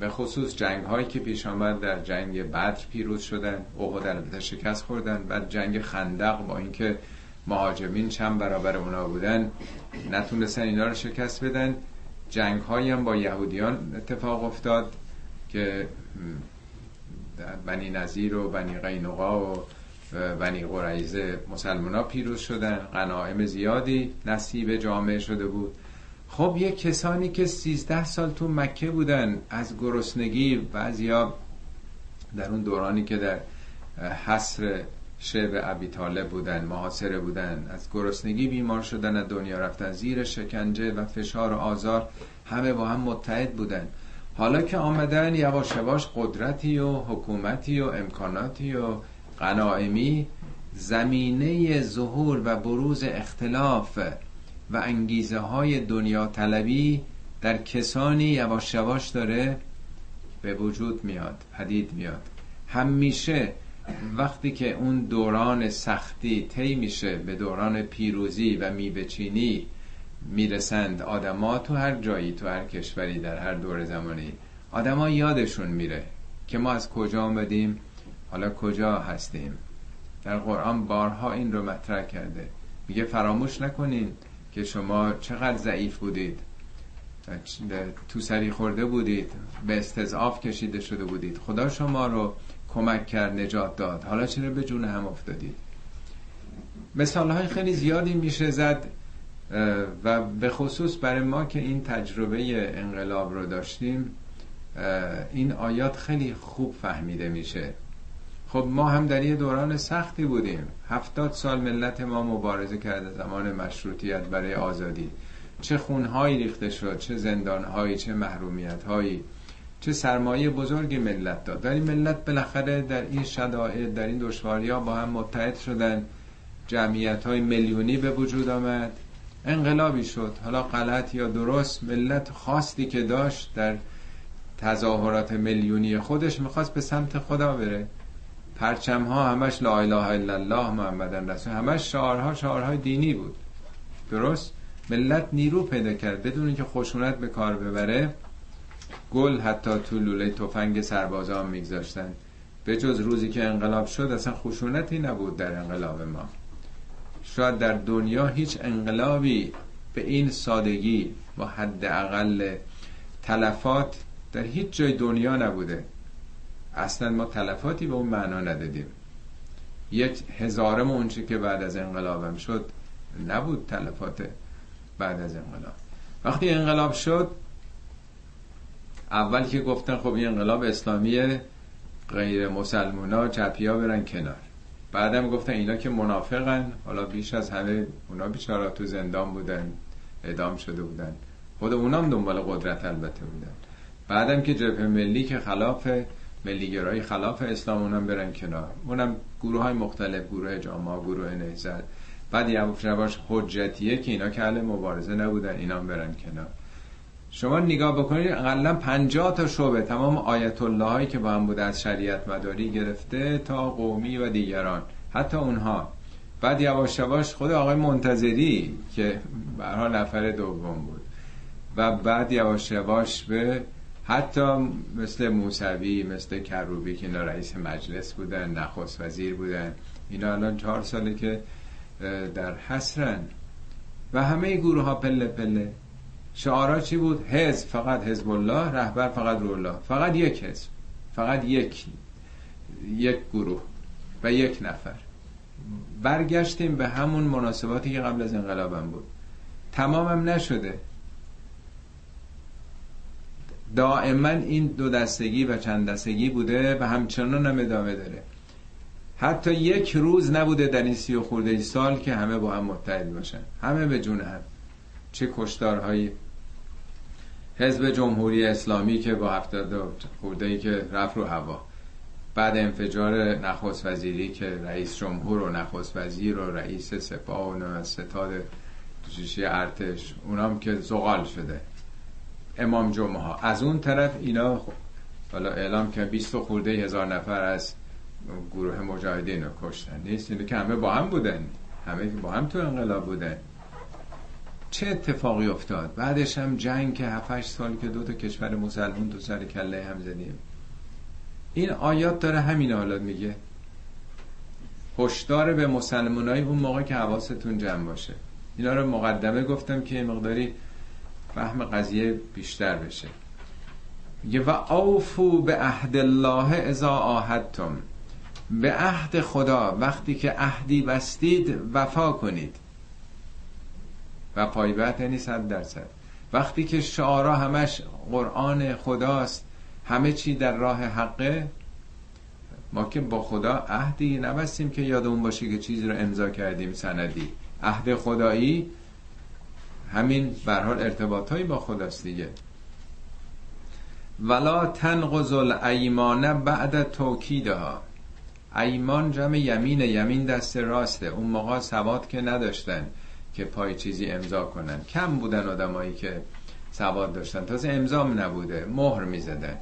به خصوص جنگ هایی که پیش آمد در جنگ بدر پیروز شدن احد البته شکست خوردن بعد جنگ خندق با اینکه مهاجمین چند برابر اونا بودن نتونستن اینا رو شکست بدن. جنگ هایی هم با یهودیان اتفاق افتاد که بنی نظیر و بنی قینقا و بنی قریزه مسلمان ها پیروز شدن غنائم زیادی نصیب جامعه شده بود. خب یه کسانی که سیزده سال تو مکه بودن از گرسنگی بعضیا در اون دورانی که در حصر شعب ابی طالب بودن محاصره بودن از گرسنگی بیمار شدن از دنیا رفتن زیر شکنجه و فشار و آزار همه با هم متحد بودن. حالا که آمدن یواش یواش قدرتی و حکومتی و امکاناتی و غنائمی زمینه ظهور و بروز اختلاف و انگیزه های دنیا طلبی در کسانی یواش یواش داره به وجود میاد پدید میاد. همیشه وقتی که اون دوران سختی طی میشه به دوران پیروزی و میوهچینی می‌رسند آدما تو هر جایی تو هر کشوری در هر دور زمانی آدما یادشون میره که ما از کجا آمدیم حالا کجا هستیم؟ در قرآن بارها این رو مطرح کرده. میگه فراموش نکنین که شما چقدر ضعیف بودید. تو سری خورده بودید. به استضعاف کشیده شده بودید. خدا شما رو کمک کرد نجات داد. حالا چرا به جون هم افتادید؟ مثال های خیلی زیادی میشه زد و به خصوص برای ما که این تجربه انقلاب رو داشتیم این آیات خیلی خوب فهمیده میشه. خب ما هم در یه دوران سختی بودیم. هفتاد سال ملت ما مبارزه کرده زمان مشروطیت برای آزادی. چه خونهایی ریخته شد چه زندانهایی چه محرومیتهایی چه سرمایه بزرگی ملت داد. ولی ملت بالاخره در این شدائد در این دشواری ها با هم متحد شدن. جمعیت های میلیونی به وجود آمد. انقلابی شد. حالا غلط یا درست ملت خاصی که داشت در تظاهرات میلیونی خودش می‌خواست به سمت خدا بره. پرچم ها همش لا اله الا الله محمد رسول همش شعارها شعارهای دینی بود. درست؟ ملت نیرو پیدا کرد. بدون اینکه خشونت به کار ببره گل حتی تو لوله تفنگ سربازان میگذاشتن. به جز روزی که انقلاب شد اصلا خشونتی نبود در انقلاب ما. شاید در دنیا هیچ انقلابی به این سادگی و حد اقل تلفات در هیچ جای دنیا نبوده. اصلا ما تلفاتی به اون معنا ندادیم. یک هزارم اونچه که بعد از انقلابم شد نبود تلفات بعد از انقلاب. وقتی انقلاب شد اول که گفتن خب این انقلاب اسلامی غیر مسلمونا چپیا برن کنار. بعدم گفتن اینا که منافقن حالا بیش از همه اونا بیچارا تو زندان بودن اعدام شده بودن. خود اونام دنبال قدرت البته بودن. بعدم که جبهه ملی که خلاف ملیگرایی خلاف اسلام اونم برن کنار. اونم گروه های مختلف گروه جامعه گروه نهزت بعد یواش حجتیه که اینا که اهل مبارزه نبودن اینا برن کنار. شما نگاه بکنید اقلا 50 تا شعبه تمام آیت الله هایی که با هم بوده از شریعت مداری گرفته تا قومی و دیگران حتی اونها. بعد یواش یواش خود آقای منتظری که برها نفر دوم بود. و بعد یواش یواش به حتی مثل موسوی مثل کروبی که اینا رئیس مجلس بودن نخست وزیر بودن. اینا الان چهار ساله که در حسرن. و همه گروه ها پله پله. شعارا چی بود؟ حزب فقط حزب الله رهبر فقط رولا فقط یک حزب فقط یک یک گروه و یک نفر. برگشتیم به همون مناسباتی که قبل از انقلابم بود. تمامم نشده. دائما این دو دستگی و چند دستگی بوده و همچنان هم ادامه داره. حتی یک روز نبوده در این سی و خورده سال که همه با هم متحد باشن. همه به جون هم. چه کشتارهایی. حزب جمهوری اسلامی که با هفتاد خورده ای که رفت رو هوا. بعد انفجار نخست وزیری که رئیس جمهور و نخست وزیر و رئیس سپاه و ستاد ارتش. اونام که زغال شده. امام جمعه. ها از اون طرف اینا حالا اعلام که 20 خورده هزار نفر از گروه مجاهدین رو کشتن. نیست؟ اینو که همه با هم بودن. همه با هم تو انقلاب بودن. چه اتفاقی افتاد؟ بعدش هم جنگ که 7 سال که دو تا کشور مسلمون تو سر کله هم زدیم. این آیات داره همین حالات میگه. هشدار به مسلمانای اون موقع که حواستون جمع باشه. اینا رو مقدمه گفتم که مقداری فهم قضیه بیشتر بشه. میگه و اوفو به عهد الله اذا آهدتم به عهد خدا وقتی که عهدی بستید وفا کنید. و پایبت یعنی صد درصد. وقتی که شعارا همش قرآن خداست همه چی در راه حقه ما که با خدا عهدی نبستیم که یادمون باشه که چیزی رو امضا کردیم سندی. عهد خدایی همین به حال ارتباطایی با خداست دیگه. ولا تنقض الایمان بعد توکیدها. ایمان جمع یمین یمین دست راسته. اون موقع سواد که نداشتن که پای چیزی امضا کنن. کم بودن آدمایی که سواد داشتن. تازه امضا نبوده مهر می‌زدن.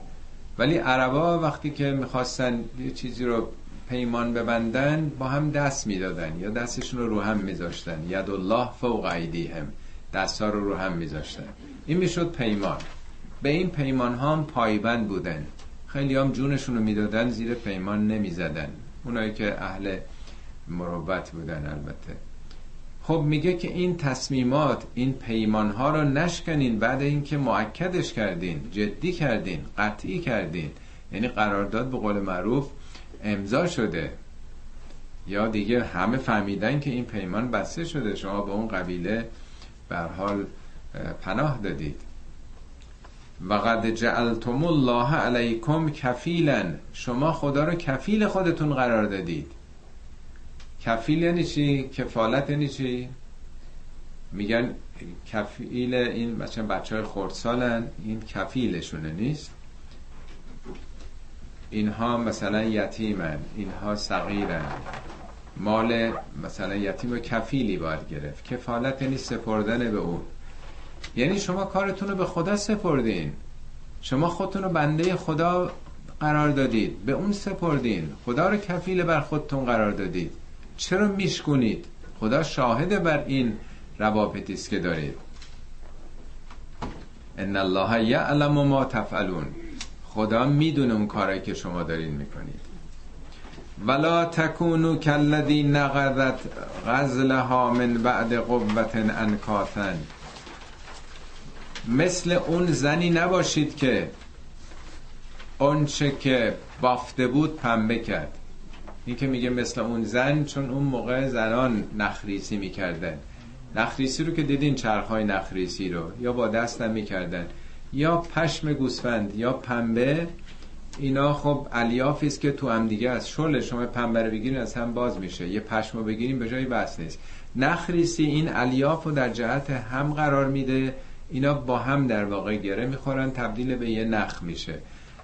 ولی عربا وقتی که می‌خواستن یه چیزی رو پیمان ببندن با هم دست می‌دادن یا دستشون رو رو هم میذاشتن. ید الله فوق ایدیهم. دستا رو رو هم میذاشتن. این می‌شد پیمان. به این پیمان ها هم پایبند بودن. خیلی هم جونشون رو می‌دادن زیر پیمان نمی‌زدن. اونایی که اهل مروت بودن البته. خب میگه که این تصمیمات این پیمان ها رو نشکنین بعد اینکه معکدش کردین جدی کردین قطعی کردین. یعنی قرارداد به قول معروف امضا شده. یا دیگه همه فهمیدن که این پیمان بسته شده. شما به اون قبیله بر حال پناه دادید. و قد جعلتم الله علیکم کفیلا شما خدا رو کفیل خودتون قرار دادید. کفیل یعنی چی؟ کفالت یعنی چی؟ میگن کفیل این مثلا بچه های خردسالن این کفیلشونه نیست؟ اینها مثلا یتیمن اینها صغیرن. مال مثلا یتیم و کفیلی باید گرفت. کفالت یعنی سپردن به اون. یعنی شما کارتون رو به خدا سپردین. شما خودتون رو بنده خدا قرار دادید. به اون سپردین. خدا رو کفیل بر خودتون قرار دادید. چرا میشکنید خدا شاهد بر این روابطی است که دارید. ان الله یعلم ما تفعلون. خدا می‌دونه اون کاری که شما دارین می‌کنید. ولا تکونو کالذی نقضت غزلها من بعد قوت انکاثن مثل اون زنی نباشید که آنچه که بافته بود پنبه کرد. این که میگه مثل اون زن چون اون موقع زنان نخریسی می‌کردن. نخریسی رو که دیدین چرخهای نخریسی رو یا با دستم می‌کردن یا پشم گوسفند یا پنبه اینا خب الیافی است که تو هم دیگه از شل شما پنبه بگیرین از هم باز میشه. یه پشم رو بگیرین به جای بس نیست. نخریسی این الیاف رو در جهت هم قرار میده. اینا با هم در واقع گره می‌خورن تبدیل به یه نخ میشه.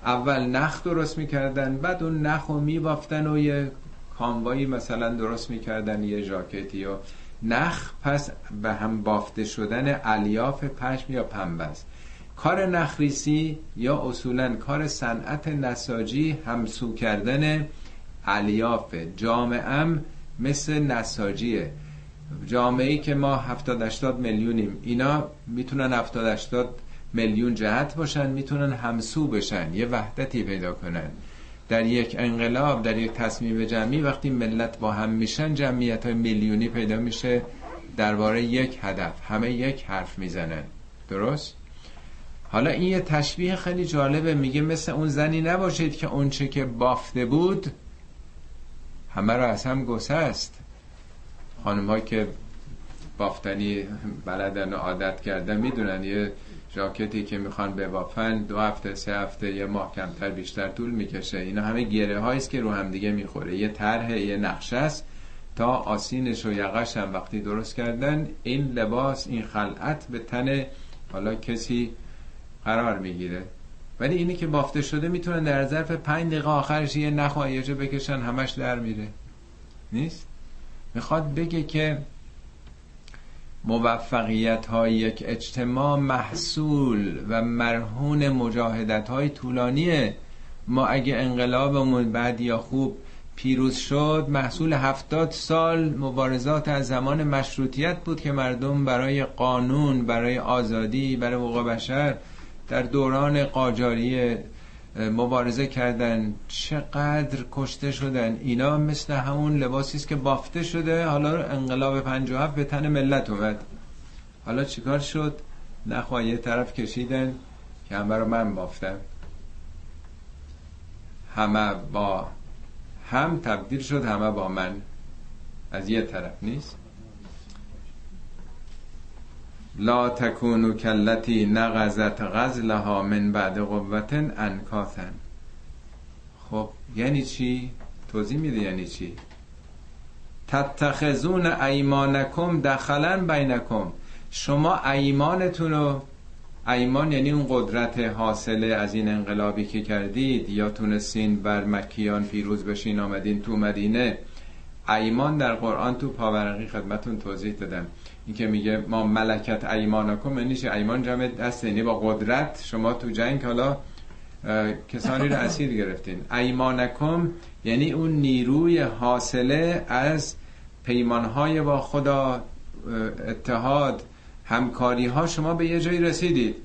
اول نخ درست می‌کردن بعد اون نخ رو میبافتن و یه کاموایی مثلا درست می‌کردن یه جاکتی و نخ پس به هم بافته شدن الیاف پشم یا پنبه است. کار نخریسی یا اصولا کار صنعت نساجی همسو کردن الیاف. جامعه مثل نساجیه. جامعه ای که ما 70 80 میلیونیم. اینا می‌تونن 70 80 میلیون جهت باشن می‌تونن همسو بشن یه وحدتی پیدا کنن. در یک انقلاب در یک تصمیم جمعی وقتی ملت با هم میشن جمعیت های میلیونی پیدا میشه درباره یک هدف. همه یک حرف می‌زنن. درست؟ حالا این یه تشبیه خیلی جالبه. میگه مثل اون زنی نباشید که اونچه که بافته بود همه رو از هم است. خانم که بافتنی بلدن و عادت کردن می‌دونن. یه جاکتی که می‌خوان ببافن دو هفته سه هفته یه ماه کمتر بیشتر طول می‌کشه. اینا همه گره هاییست که رو هم دیگه می‌خوره. یه طرح یه نقشه است. تا آسینش و یقش هم وقتی درست کردن این لباس این خلعت به تن حالا کسی قرار می‌گیره. ولی اینی که بافته شده می‌تونن در ظرف پنج دقیقه آخرش یه نخ بکشن همش در میره. نیست؟ می‌خواد بگه که موفقیت های یک اجتماع محصول و مرهون مجاهدت های طولانیه. ما اگه انقلابمون بعد یا خوب پیروز شد محصول هفتاد سال مبارزات از زمان مشروطیت بود که مردم برای قانون برای آزادی برای حقوق بشر در دوران قاجاری مبارزه کردن چقدر کشته شدن. اینا مثل همون لباسی است که بافته شده حالا انقلاب 57 به تن ملت اومد. حالا چیکار شد؟ نخواه یه طرف کشیدن که همه رو من بافتم. همه با هم تبدیل شد همه با من. از یه طرف نیست؟ لا تکونو کلتی نغزت غزلها من بعد قوت انکاثن خب یعنی چی؟ توضیح میده یعنی چی؟ تتخذون ایمانکم دخلا بینکم. شما ایمانتون رو ایمان یعنی اون قدرت حاصله از این انقلابی که کردید. یا تونستین بر مکیان پیروز بشین آمدین تو مدینه. ایمان در قرآن تو پاورقی خدمتون توضیح دادم. این که میگه ما ملکت ایمانکم یعنی ایمان جمع دست یعنی با قدرت شما تو جنگ حالا کسانی رو اسیر گرفتین. ایمانکم یعنی اون نیروی حاصله از پیمانهای با خدا اتحاد همکاری ها شما به یه جایی رسیدید.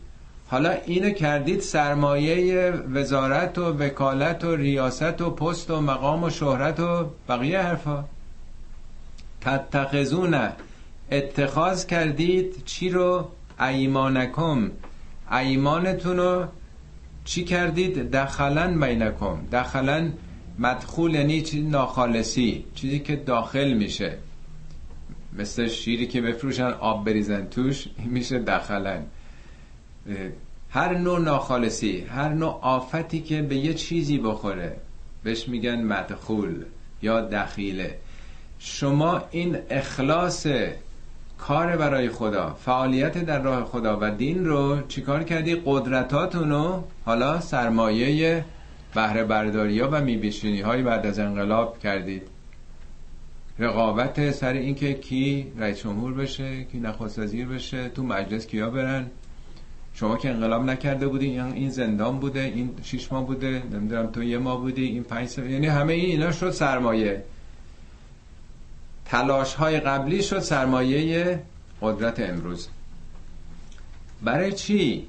حالا اینو کردید سرمایه وزارت و وکالت و ریاست و پست و مقام و شهرت و بقیه حرفا. تتخذون اتخاذ کردید چی رو؟ ایمانکم. ایمانتون رو چی کردید؟ دخلن بینکم. دخلن مدخول یعنی چیزی ناخالصی. چیزی که داخل میشه. مثل شیری که بفروشن آب بریزن توش میشه دخلن. هر نوع ناخالصی هر نوع آفتی که به یه چیزی بخوره. بهش میگن مدخول یا دخیله. شما این اخلاص کار برای خدا فعالیت در راه خدا و دین رو چیکار کردی؟ قدرتاتون رو حالا سرمایه بهره برداری ها و میبیشینی های بعد از انقلاب کردید. رقابت سر اینکه کی رئیس جمهور بشه کی نخست وزیر بشه تو مجلس کیا برن؟ شما که انقلاب نکرده بودی این زندان بوده این شش ماه بوده نمی‌دونم تو یه ماه بودی این پنج سال یعنی همه این اینا شد سرمایه. تلاش های قبلی شد سرمایه قدرت امروز. برای چی؟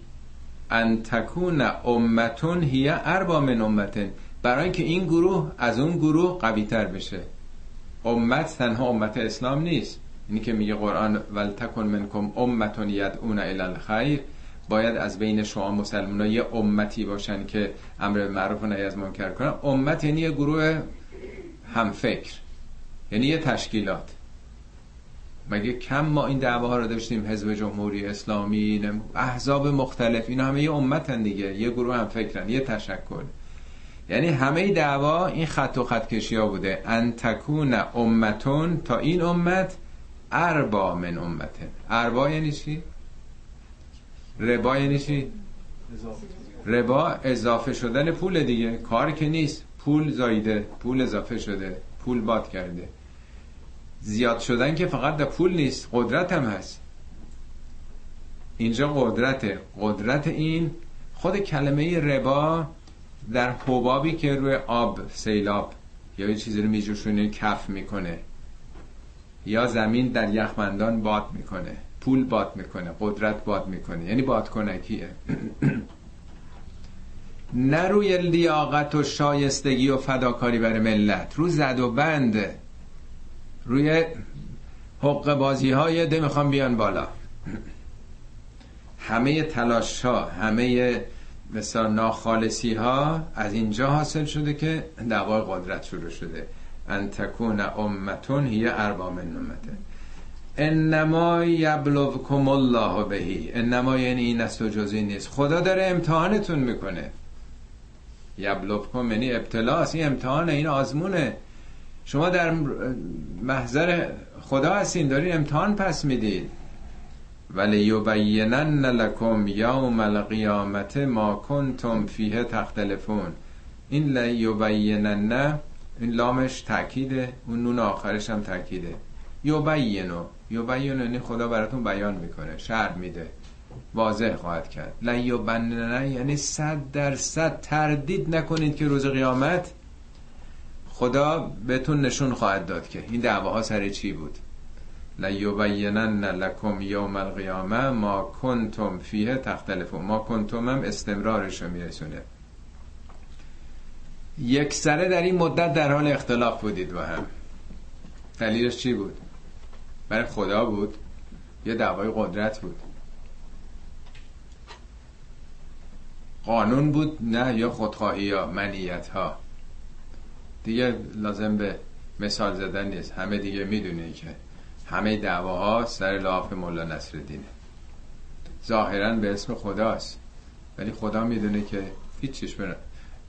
ان تکون امتون هی اربا من امتن برای اینکه این گروه از اون گروه قوی تر بشه. امت تنها امت اسلام نیست. اینی که میگه قرآن ولتکن منکم امتون یدعون الی الخیر. باید از بین شما مسلمان یه امتی باشن که امر معروف و نهی از منکر کنن. امت یعنی یه گروه همفکر. یعنی یه تشکیلات. مگه کم ما این دعواها رو داشتیم حزب جمهوری اسلامی احزاب مختلف اینا همه یه امتن دیگه یه گروه هم فکرن یه تشکل. یعنی همه دعوا این خط و خط کشی ها بوده. ان تکون امتون تا این امت اربا من امتن. اربا یعنی چی؟ ربا یعنی چی؟ ربا اضافه شدن پول دیگه. کار که نیست. پول زایده پول اضافه شده پول باد کرده. زیاد شدن که فقط در پول نیست قدرت هم هست. اینجا قدرته. قدرت این خود کلمه ربا در حبابی که روی آب سیلاب یا یه چیزی رو میجوشونه کف می‌کنه. یا زمین در یخمندان باد می‌کنه. پول باد می‌کنه قدرت باد می‌کنه. یعنی باد کنکیه نه روی لیاقت و شایستگی و فداکاری برای ملت. رو زد و بند. روی حق بازی های ده می‌خوام بیان بالا. همه تلاش ها همه مثلا ناخالصی ها از اینجا حاصل شده که دعوای قدرت شروع شده. ان تکون امتون هی اربا من امته. انما یبلوکم الله بهی. انما یعنی این است و جزی نیست. خدا داره امتحانتون می‌کنه. یبلوکم یعنی ابتلاس این امتحانه این آزمونه. شما در محضر خدا هستین دارین امتحان پس می‌دید ولی یبینن لکم یوم القیامت ما کنتم فیه تختلفون. این لیبینن این لامش تاکیده اون نون آخرش هم تاکیده یبینو یبینو یعنی خدا براتون بیان می‌کنه شرح میده. واضح خواهد کرد. لیبنن یعنی صد در صد تردید نکنید که روز قیامت خدا بهتون نشون خواهد داد که این دعواها سر چی بود. لیبینن لکم یوم القیامه ما کنتم فیه تختلفون ما کنتم هم استمرارش رو میرسونه. یک سره در این مدت در حال اختلاف بودید با هم. دلیلش چی بود؟ برای خدا بود؟ یه دعوای قدرت بود. قانون بود؟ نه یا خودخواهی یا منیت ها دیگه لازم به مثال زدن نیست. همه دیگه می‌دونه که همه دعواها سر لاف مولا نصر دینه ظاهرا به اسم خداست. ولی خدا می‌دونه که هیچ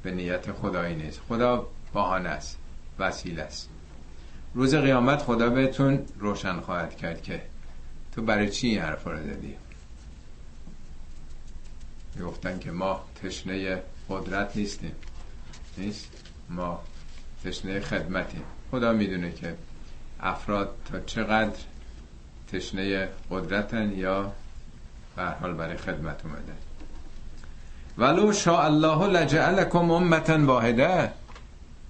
به, نیت خدایی نیست. خدا باهانه است. وسیله است. روز قیامت خدا بهتون روشن خواهد کرد که تو برای چی این حرف رو زدی؟ گفتن که ما تشنه قدرت نیستیم. نیست؟ ما تشنه خدمتیم. خدا می‌دونه که افراد تا چقدر تشنه قدرتن یا به حال برای خدمت اومدن. ولو شاء الله لجعلکم أمة واحدة.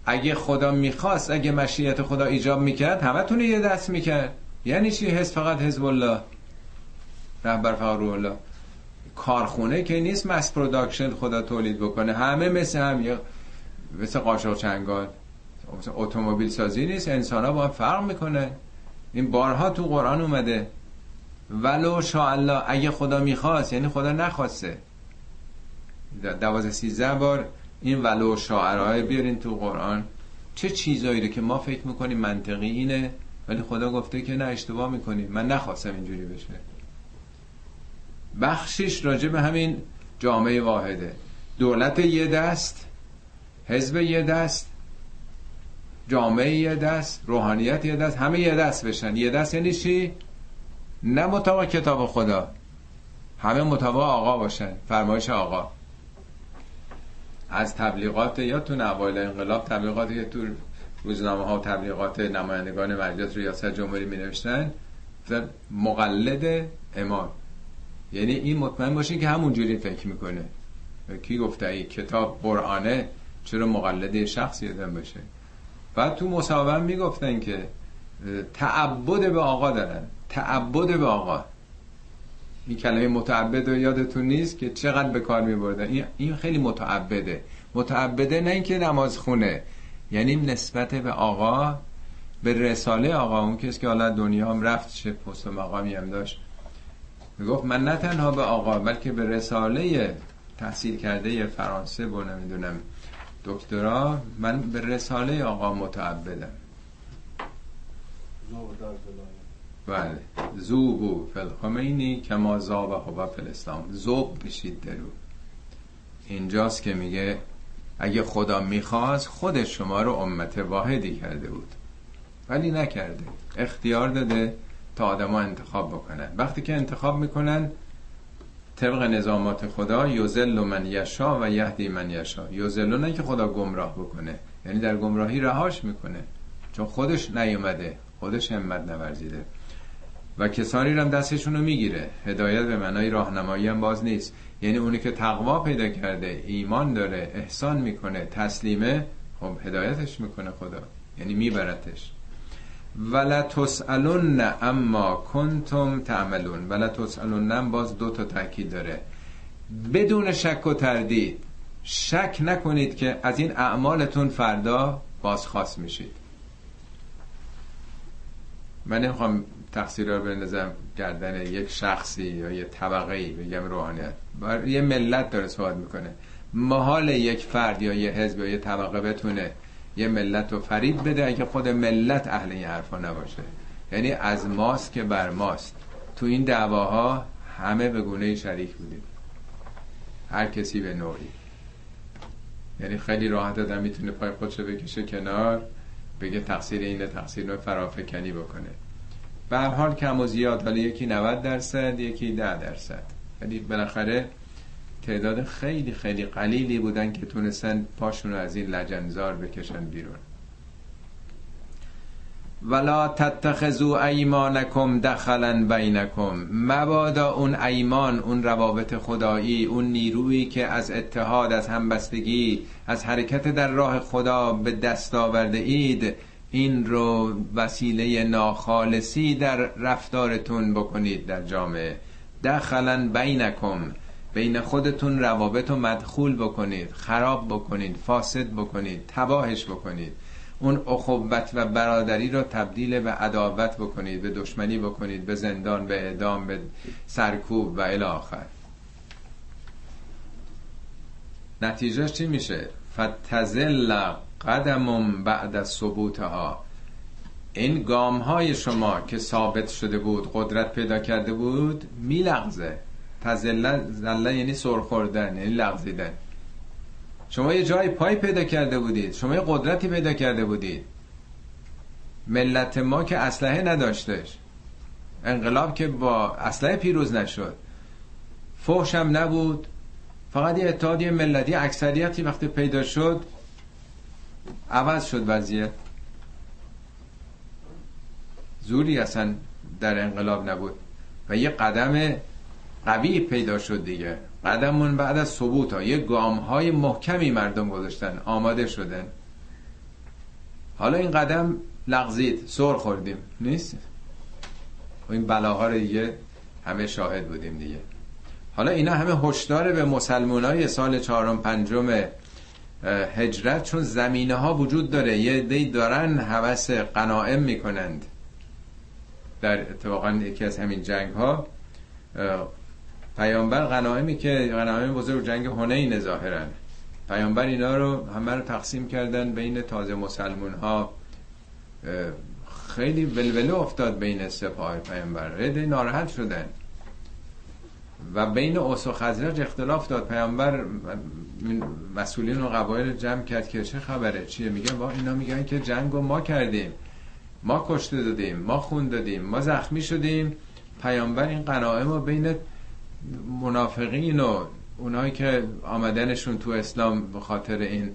اگه خدا می‌خواست اگه مشیت خدا ایجاب می‌کرد همه یه دست می‌کرد. یعنی چی؟ حزب فقط حزب الله. رهبر فقط الله. کارخونه که نیست mass production خدا تولید بکنه. همه مثل هم مثل قاشق چنگال. اتومبیل سازی نیست انسان ها با فرق می‌کنه. این بارها تو قرآن اومده. ولو شاء الله اگه خدا می‌خواست یعنی خدا نخواسته. دوازه سیزده بار این ولو شاعرهای بیارین تو قرآن. چه چیزایی رو که ما فکر می‌کنیم منطقی اینه ولی خدا گفته که نه اشتباه می‌کنیم. من نخواستم اینجوری بشه. بخشش راجع به همین جامعه واحده. دولت یه دست حزب یه دست جامعه یه دست روحانیت یه دست همه یه دست بشن. یه دست یعنی چی؟ نه مطابق کتاب خدا. همه مطابق آقا باشن. فرمایش آقا. از تبلیغات یا تو اوایل انقلاب تبلیغاتی که تو روزنامه ها و تبلیغات نمایندگان مجلس ریاست جمهوری می نوشتن مقلد امام. یعنی این مطمئن باشین که همون جوری فکر می‌کنه. کی گفته ای؟ کتاب قرآنه چرا مقلد شخصی آدم باشه؟ بعد تو مصاحبه می‌گفتن که تعبد به آقا دارن. تعبد به آقا. این کلمه متعبد رو یادتون نیست که چقدر به کار می این خیلی متعبده. متعبده نه اینکه نماز خونه. یعنی نسبت به آقا به رساله آقا اون کسی که حالا دنیا هم رفت چه پست و مقامی هم داشت. می‌گفت من نه تنها به آقا بلکه به رساله تحصیل کرده فرانسه با نمی‌دونم دکترا من به رساله آقا متعبدم. بله. زوبو فل که ما زاب هوا فلسطان زوب بشید درو. اینجاست که میگه اگه خدا می‌خواست خود شما رو امت واحدی کرده بود. ولی نکرده. اختیار داده تا آدما انتخاب بکنن. وقتی که انتخاب می‌کنن طبق نظامات خدا یوزل من یشا و یهدی من یشا. یوزلو نه که خدا گمراه بکنه یعنی در گمراهی رهاش می‌کنه. چون خودش نیومده خودش همت نورزیده. و کسانی هم دستشون رو می‌گیره. هدایت به معنای راهنمایی هم باز نیست. یعنی اونی که تقوا پیدا کرده ایمان داره احسان می‌کنه تسلیمه خب هدایتش می‌کنه خدا. یعنی میبرتش. ولا تسالون اما کنتم تعملون. ولا تسالون باز دو تا تاکید داره. بدون شک و تردید شک نکنید که از این اعمالتون فردا بازخواست میشید. من نمی‌خوام تقصیر رو بندازم گردن یک شخصی یا یه طبقه ای بگم روحانیت. بر یه ملت داره صحبت می‌کنه. محال یک فرد یا یه حزب یا یه طبقه بتونه یه ملت رو فریب بده اگه خود ملت اهل این حرفا نباشه. یعنی از ماست که بر ماست. تو این دعواها همه به گونه شریک بودیم. هر کسی به نوعی. یعنی خیلی راحت آدم می‌تونه پای خودشو بکشه کنار بگه تقصیر اینه تقصیر رو فرافکنی بکنه. به هر حال کم و زیاد ولی یکی 90 درصد یکی 10 درصد. ولی بالاخره تعداد خیلی خیلی قلیلی بودن که تونستن پاشون رو از این لجنزار بکشن بیرون. ولا تتخذوا ایمانکم دخلا بینکم مبادا اون ایمان اون روابط خدایی اون نیرویی که از اتحاد از همبستگی از حرکت در راه خدا به دست آورده اید این رو وسیله ناخالصی در رفتارتون بکنید در جامعه. دخلا بینکم بین خودتون روابط رو مدخول بکنید خراب بکنید فاسد بکنید تباهش بکنید. اون اخوت و برادری رو تبدیل به عداوت بکنید به دشمنی بکنید به زندان به اعدام به سرکوب و الی آخر. نتیجهش چی میشه؟ فتزل قدمم بعد از ثبوتها. این گام های شما که ثابت شده بود قدرت پیدا کرده بود میلغزه. تزله زله یعنی سرخوردن یعنی لغزیدن. شما یه جای پای پیدا کرده بودید شما یه قدرتی پیدا کرده بودید. ملت ما که اسلحه نداشتش. انقلاب که با اسلحه پیروز نشد. فحش هم نبود. فقط یه اتحادیه ملتی اکثریتی وقتی پیدا شد عوض شد وضعیت. زوری اصلا در انقلاب نبود. و یه قدم قوی پیدا شد دیگه. قدمون بعد از ثبوت ها یه گام های محکمی مردم گذاشتن آماده شدن. حالا این قدم لغزید سر خوردیم. نیست؟ و این بلاها رو دیگه همه شاهد بودیم دیگه. حالا اینا همه هشدار به مسلمان های سال چهارم پنجم هجرت چون زمینه ها وجود داره. یه دی دارن حوث قنائم می‌کنند. در اتفاقا یکی از همین جنگ ها پیامبر غنائمی که غنائم بزرگ جنگ هنین ظاهرن پیامبر اینا رو همه رو تقسیم کردن بین تازه مسلمون ها خیلی ولوله افتاد بین سپاه پیامبر. رده ناراحت شدن. و بین اوس و خزرج اختلاف داد. پیامبر مسئولین و قبایل جمع کرد که چه خبره چیه؟ میگن با اینا میگن که جنگ رو ما کردیم. ما کشته دادیم ما خون دادیم ما زخمی شدیم. پیامبر این قناعه رو بین منافقین و اونایی که آمدنشون تو اسلام به خاطر این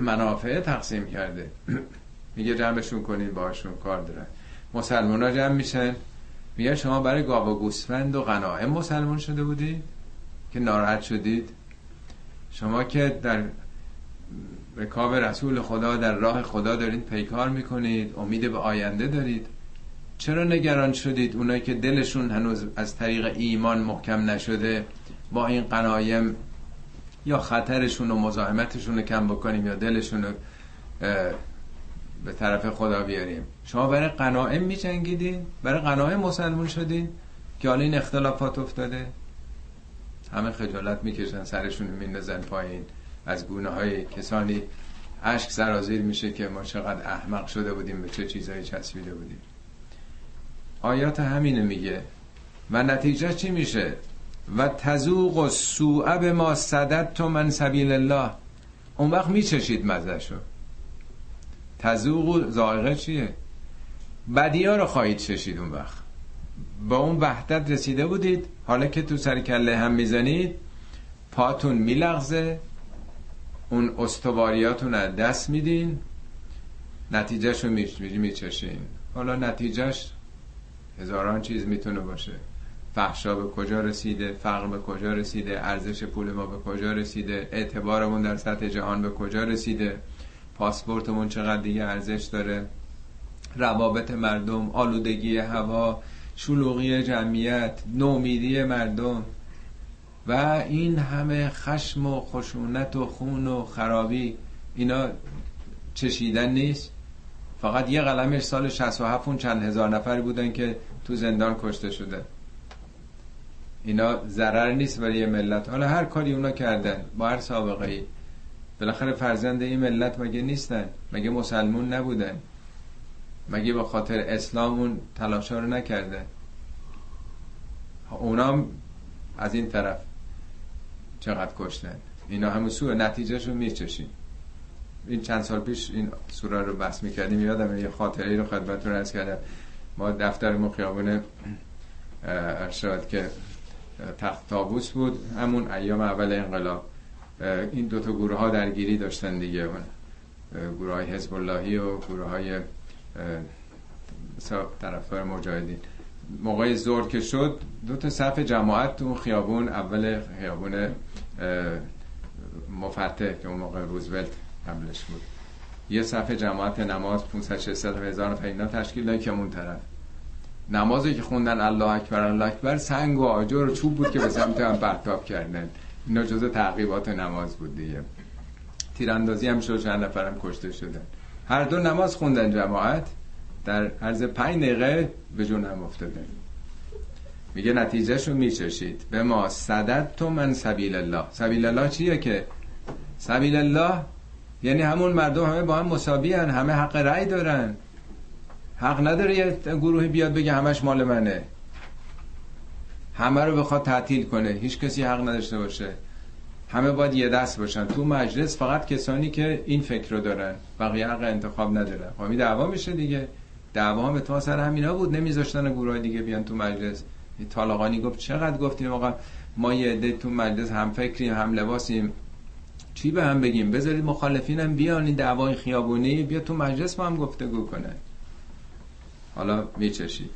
منافع تقسیم کرده. میگه جمعشون کنین باشون کار دارن. مسلمان ها جمع میشن. میگه شما برای گاو و گوسفند و غنائم مسلمان شده بودی؟ که ناراحت شدید. شما که در رکاب رسول خدا در راه خدا دارید پیکار می‌کنید امید به آینده دارید. چرا نگران شدید اونایی که دلشون هنوز از طریق ایمان محکم نشده با این قنایم یا خطرشون و مزاحمتشون رو کم بکنیم یا دلشون رو به طرف خدا بیاریم؟ شما برای قناعم می جنگیدین؟ برای قناعم مسلمون شدین که حالا این اختلافات افتاده؟ همه خجالت می‌کشن سرشون میندازن پایین. از گونه های کسانی اشک سرازیر میشه که ما چقدر احمق شده بودیم به چه چیزایی چسبیده بودیم. آیات همینه میگه. و نتیجه چی میشه؟ و تزوق و سوء به ما صدد تو من سبیل الله. اون وقت میچشید مزه شو تزوق و زائقه چیه؟ بدی ها رو خواهید چشید اون وقت. با اون وحدت رسیده بودید. حالا که تو سر کله هم می‌زنید پاتون میلغزه. اون استواریاتون از دست میدین. نتیجهش رو میچشین. حالا نتیجهش هزاران چیز می‌تونه باشه. فحشا به کجا رسیده؟ فقر به کجا رسیده؟ ارزش پول ما به کجا رسیده؟ اعتبارمون در سطح جهان به کجا رسیده؟ پاسپورتمون چقدر دیگه ارزش داره؟ روابط مردم آلودگی هوا شلوغی جمعیت نومیدی مردم. و این همه خشم و خشونت و خون و خرابی اینا چشیدن نیست؟ فقط یه قلمش سال 67 اون چند هزار نفر بودن که تو زندان کشته شده. اینا ضرر نیست برای ملت. حالا هر کاری اونا کردن با هر سابقه ای بالاخره فرزند این ملت مگه نیستن؟ مگه مسلمون نبودن؟ مگه به خاطر اسلام اون تلاشا رو نکردن اونام از این طرف چقدر کشتن. اینا همون سوء. نتیجه رو میچشین. این چند سال پیش این سوره رو بحث می‌کردیم یادم یه خاطره رو خدمتتون رس کردم. ما دفتر مخیابون ارشاد که تخت تابوس بود همون ایام اول انقلاب. این دوتا گروه ها درگیری داشتن دیگه. گروه های حزب اللهی و گروه های طرفدار مجاهدین. موقع زور که شد دو تا صف جماعت تو خیابون اول خیابون مفتح که اون موقع روزولت قبلش بود. یه صف جماعت نماز 500 600 هزار اینا تشکیل داد که اون طرف. نمازی که خوندن الله اکبر الله اکبر سنگ و آجر و چوب بود که به سمت هم پرتاب کردن. اینا جزء تعقیبات نماز بود دیگه. تیراندازی هم شد چند نفرم کشته شدن. هر دو نماز خوندن جماعت. در عرض پنج دقیقه به هم افتادن میگه نتیجهشو میچشید. به ما صدد تو من سبیل الله. سبیل الله چیه که؟ سبیل الله یعنی همون مردم همه با هم مساوی. همه حق رأی دارن. حق نداره یه گروهی بیاد بگه همش مال منه. همه رو بخواد تعطیل کنه. هیچ کسی حق نداشته باشه. همه باید یه دست باشن. تو مجلس فقط کسانی که این فکر رو دارن. بقیه حق انتخاب ندارن. خب دعوا میشه دیگه. دعوا هم تو سر همینا بود. نمیذاشتن گروه دیگه بیان تو مجلس. طالقانی گفت چقدر گفتیم آقا ما یه عده تو مجلس هم فکریم هم لباسیم. چی به هم بگیم؟ بذارید مخالفینم بیان این دعوای خیابونی بیا تو مجلس با هم گفتگو کنه حالا میچشید.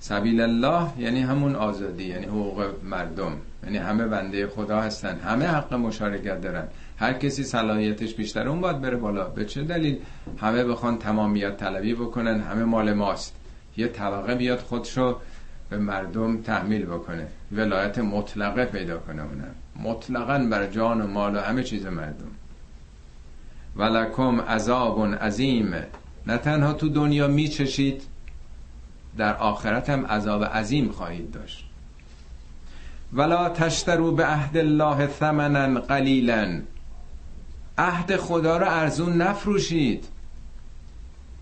سبیل الله یعنی همون آزادی یعنی حقوق مردم یعنی همه بنده خدا هستن همه حق مشارکت دارن. هر کسی صلاحیتش بیشتر اون باید بره بالا. به چه دلیل؟ همه بخوان تمامیت طلبی بکنن همه مال ماست. یه طبقه بیاد خودشو به مردم تحمیل بکنه. ولایت مطلقه پیدا کنه اونم مطلقا بر جان و مال و همه چیز مردم. ولکم عذاب عظیم. نه تنها تو دنیا میچشید در آخرت هم عذاب عظیم خواهید داشت. ولا تشترو به عهد الله ثمنا قلیلا. عهد خدا رو ارزون نفروشید.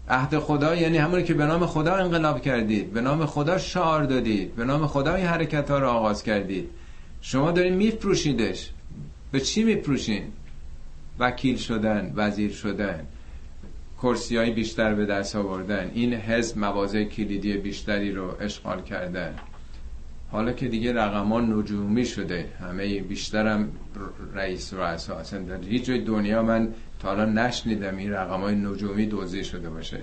عهد خدا یعنی همونی که به نام خدا انقلاب کردید به نام خدا شعار دادید به نام خدا این حرکت ها رو آغاز کردید. شما دارین میفروشیدش. به چی میفروشین؟ وکیل شدن وزیر شدن کرسی های بیشتر به دست آوردن این حزب مواضع کلیدی بیشتری رو اشغال کردن. حالا که دیگه رقمان نجومی شده همه بیشترم رئیس و اصلا در هیچ جای دنیا من تا حالا نشنیدم این رقم های نجومی دوزی شده باشه.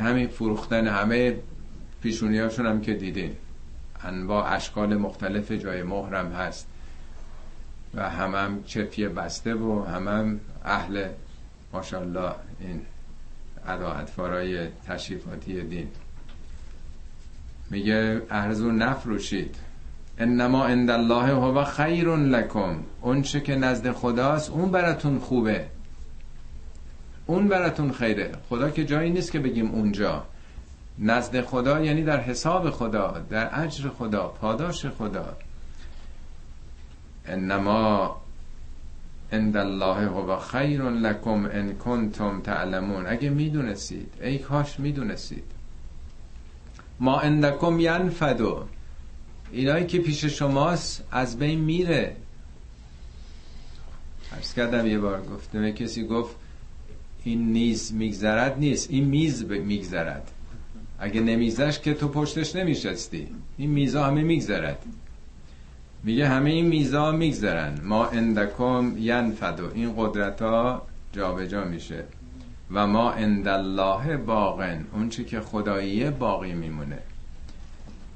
همین فروختن همه پیشونی هاشون هم که دیدین. انواع اشکال مختلف جای مهرم هست. و همم هم چفیه بسته و همم هم اهل ماشاءالله این ادا تشریفاتی دین. میگه ارزون نفروشید. انما عند الله هو خیر لکم. اون چه که نزد خداست اون براتون خوبه. اون براتون خیره. خدا که جایی نیست که بگیم اونجا. نزد خدا یعنی در حساب خدا در اجر خدا پاداش خدا. انما عند الله هو خیر لکم ان کنتم تعلمون. اگه می‌دونستید ای کاش می‌دونستید. ما اندکم ینفدو اینایی که پیش شماست از بین میره. عرض کردم یه بار گفتم کسی گفت این نیز میگذرد نیست. این میز میگذرد. اگه نمیزش که تو پشتش نمیشستی این میزا همه میگذرد. میگه همه این میزا میگذرن. ما اندکم ینفدو این قدرت ها جابجا میشه. و ما عند الله باقن. اون چی که خداییه باقی میمونه.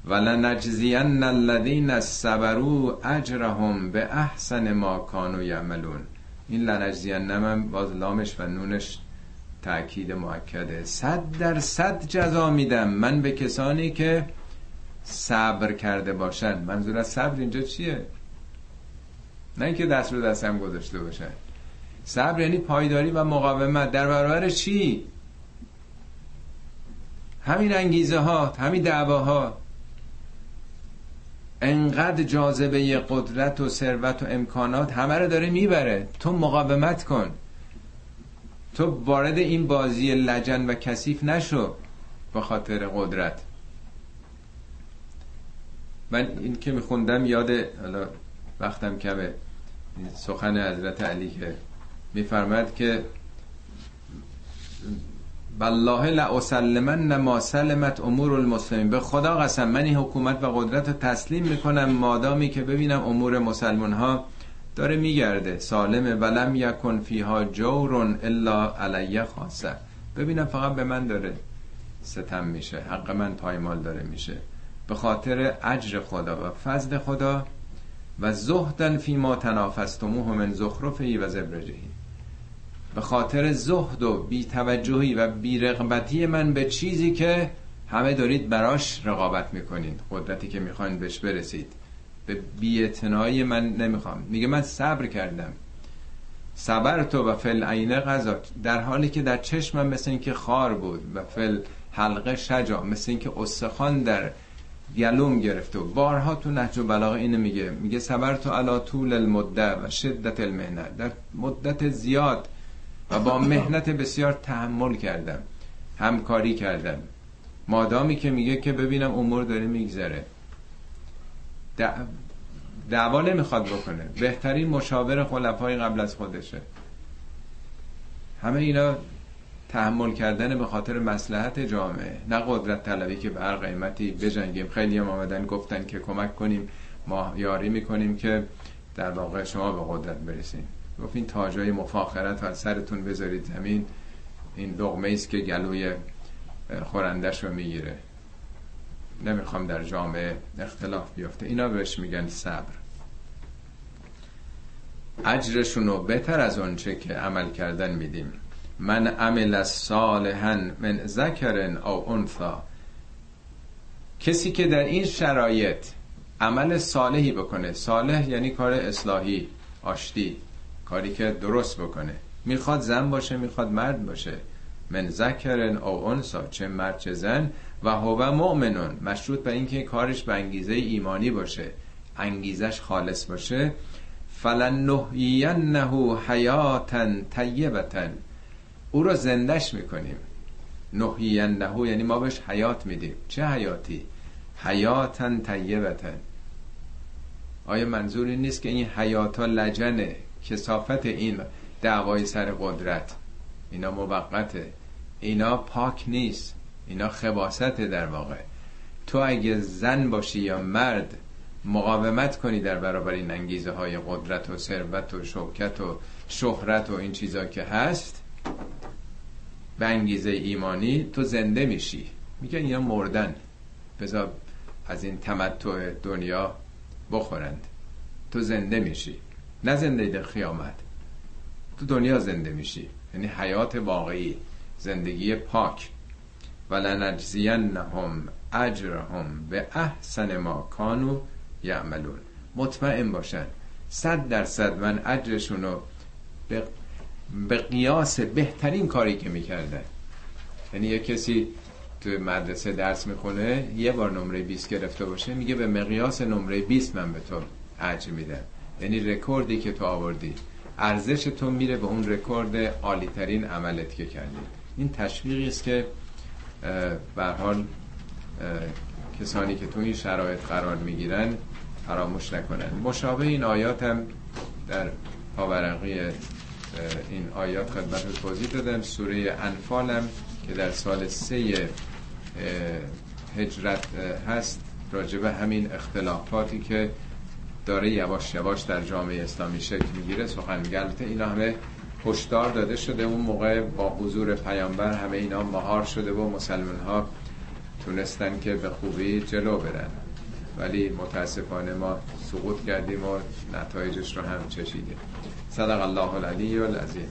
ولنجزین الذین صبروا اجرهم به احسن ما کانوا یعملون. این لنجزین نمم باز لامش و نونش تأکید معکده صد در صد جزا میدم من به کسانی که صبر کرده باشن. منظور از صبر اینجا چیه؟ نه اینکه دست رو دستم گذاشته باشن. صبر یعنی پایداری و مقاومت. در برابر چی؟ همین انگیزه ها همین دعواها. انقدر جاذبه قدرت و ثروت و امکانات همه رو داره می‌بره. تو مقاومت کن. تو وارد این بازی لجن و کثیف نشو به خاطر قدرت. من این که میخوندم یاد حالا وقتم کمه. سخن حضرت علی که میفرماد که بالله لاسلمن ما سلمت امور المسلمین. به خدا قسم من این حکومت و قدرت رو تسلیم می‌کنم. مادامی که ببینم امور مسلمان ها داره میگرده. سالمه ولم یکن فیها جور الا علی خاصه. ببینم فقط به من داره ستم میشه. حق من پایمال داره میشه. به خاطر اجر خدا و فضل خدا و زهدن فی ما تنافستموه من زخرفهی و زبرجهی به خاطر زهد و بیتوجهی و بیرغبتی من به چیزی که همه دارید براش رقابت می‌کنید. قدرتی که می‌خواین بهش برسید. به بیعتنایی من نمی‌خوام. میگه من صبر کردم. صبر تو و فل عینه غذا در حالی که در چشمم مثل اینکه خار بود و فل حلقه شجا مثل اینکه استخوان در گلوم گرفته و بارها تو نهج و بلاغه اینو میگه. میگه صبر تو علا طول المده و شدت المهنه در مدت زیاد و با مهنت بسیار تحمل کردم همکاری کردم. مادامی که میگه که ببینم امور داره میگذره. دعوا نمی‌خواد بکنه. بهترین مشاور خلفای قبل از خودشه. همه اینا تحمل کردن به خاطر مسلحت جامعه. نه قدرت طلبی که به هر قیمتی بجنگیم. خیلی هم آمدن گفتن که کمک کنیم. ما یاری می‌کنیم که در واقع شما به قدرت برسیم. گفت این تاجای مفاخرت از سرتون بذارید زمین این لغمه است که گلوی خورندش رو می‌گیره. نمی‌خوام در جامعه اختلاف بیفته. اینا بهش میگن صبر. اجرشون رو بهتر از آنچه که عمل کردن میدیم. من عمل صالحا من ذکرن او انثا کسی که در این شرایط عمل صالحی بکنه صالح یعنی کار اصلاحی آشتی. کاری که درست بکنه. می‌خواد زن باشه می‌خواد مرد باشه. من ذکرن او انسا چه مرد چه زن. و هو مؤمنون. مشروط به اینکه کارش به انگیزه ایمانی باشه. انگیزش خالص باشه. فلنحینه حیاتا طیبتا او رو زندش می‌کنیم. نحینه یعنی ما بهش حیات میدیم. چه حیاتی؟ حیاتا طیبتا آیا منظوری نیست که این حیاتا لجنه؟ کسافت این دعوای سر قدرت. اینا موقته. اینا پاک نیست. اینا خباسته در واقع. تو اگه زن باشی یا مرد مقاومت کنی در برابر این انگیزه های قدرت و ثروت و شوکت و شهرت و این چیزا که هست به انگیزه ایمانی تو زنده میشی. میگن اینا مردن. بذار از این تمتع دنیا بخورند. تو زنده میشی. نه زنده در خیامت. تو دنیا زنده میشی. یعنی حیات واقعی زندگی پاک. ولنجزینهم اجرهم به احسن ما کانو یعملون. مطمئن باشن. صد درصد من اجرشون رو به قیاس بهترین کاری که می‌کردن. یعنی یه کسی تو مدرسه درس می‌خونه یه بار نمره 20 گرفته باشه میگه به مقیاس نمره 20 من به تو اجر میدم. یعنی رکوردی که تو آوردی. ارزش تو میره به اون رکورد عالی ترین عملت که کردی. این تشویقی است که به حال کسانی که تو این شرایط قرار می‌گیرن فراموش نکنن. مشابه این آیات هم در پاورقی این آیات خدمت توضیح دادم سوره انفال هم که در سال سه هجرت هست راجبه همین اختلافاتی که داره یواش یواش در جامعه اسلامی شکل می‌گیره سخن گلته اینا همه هشدار داده شده اون موقع با حضور پیامبر همه اینا مهار شده و مسلمان ها تونستن که به خوبی جلو برن. ولی متاسفانه ما سقوط کردیم و نتایجش رو هم چشیدیم. صدق الله العلی العظیم.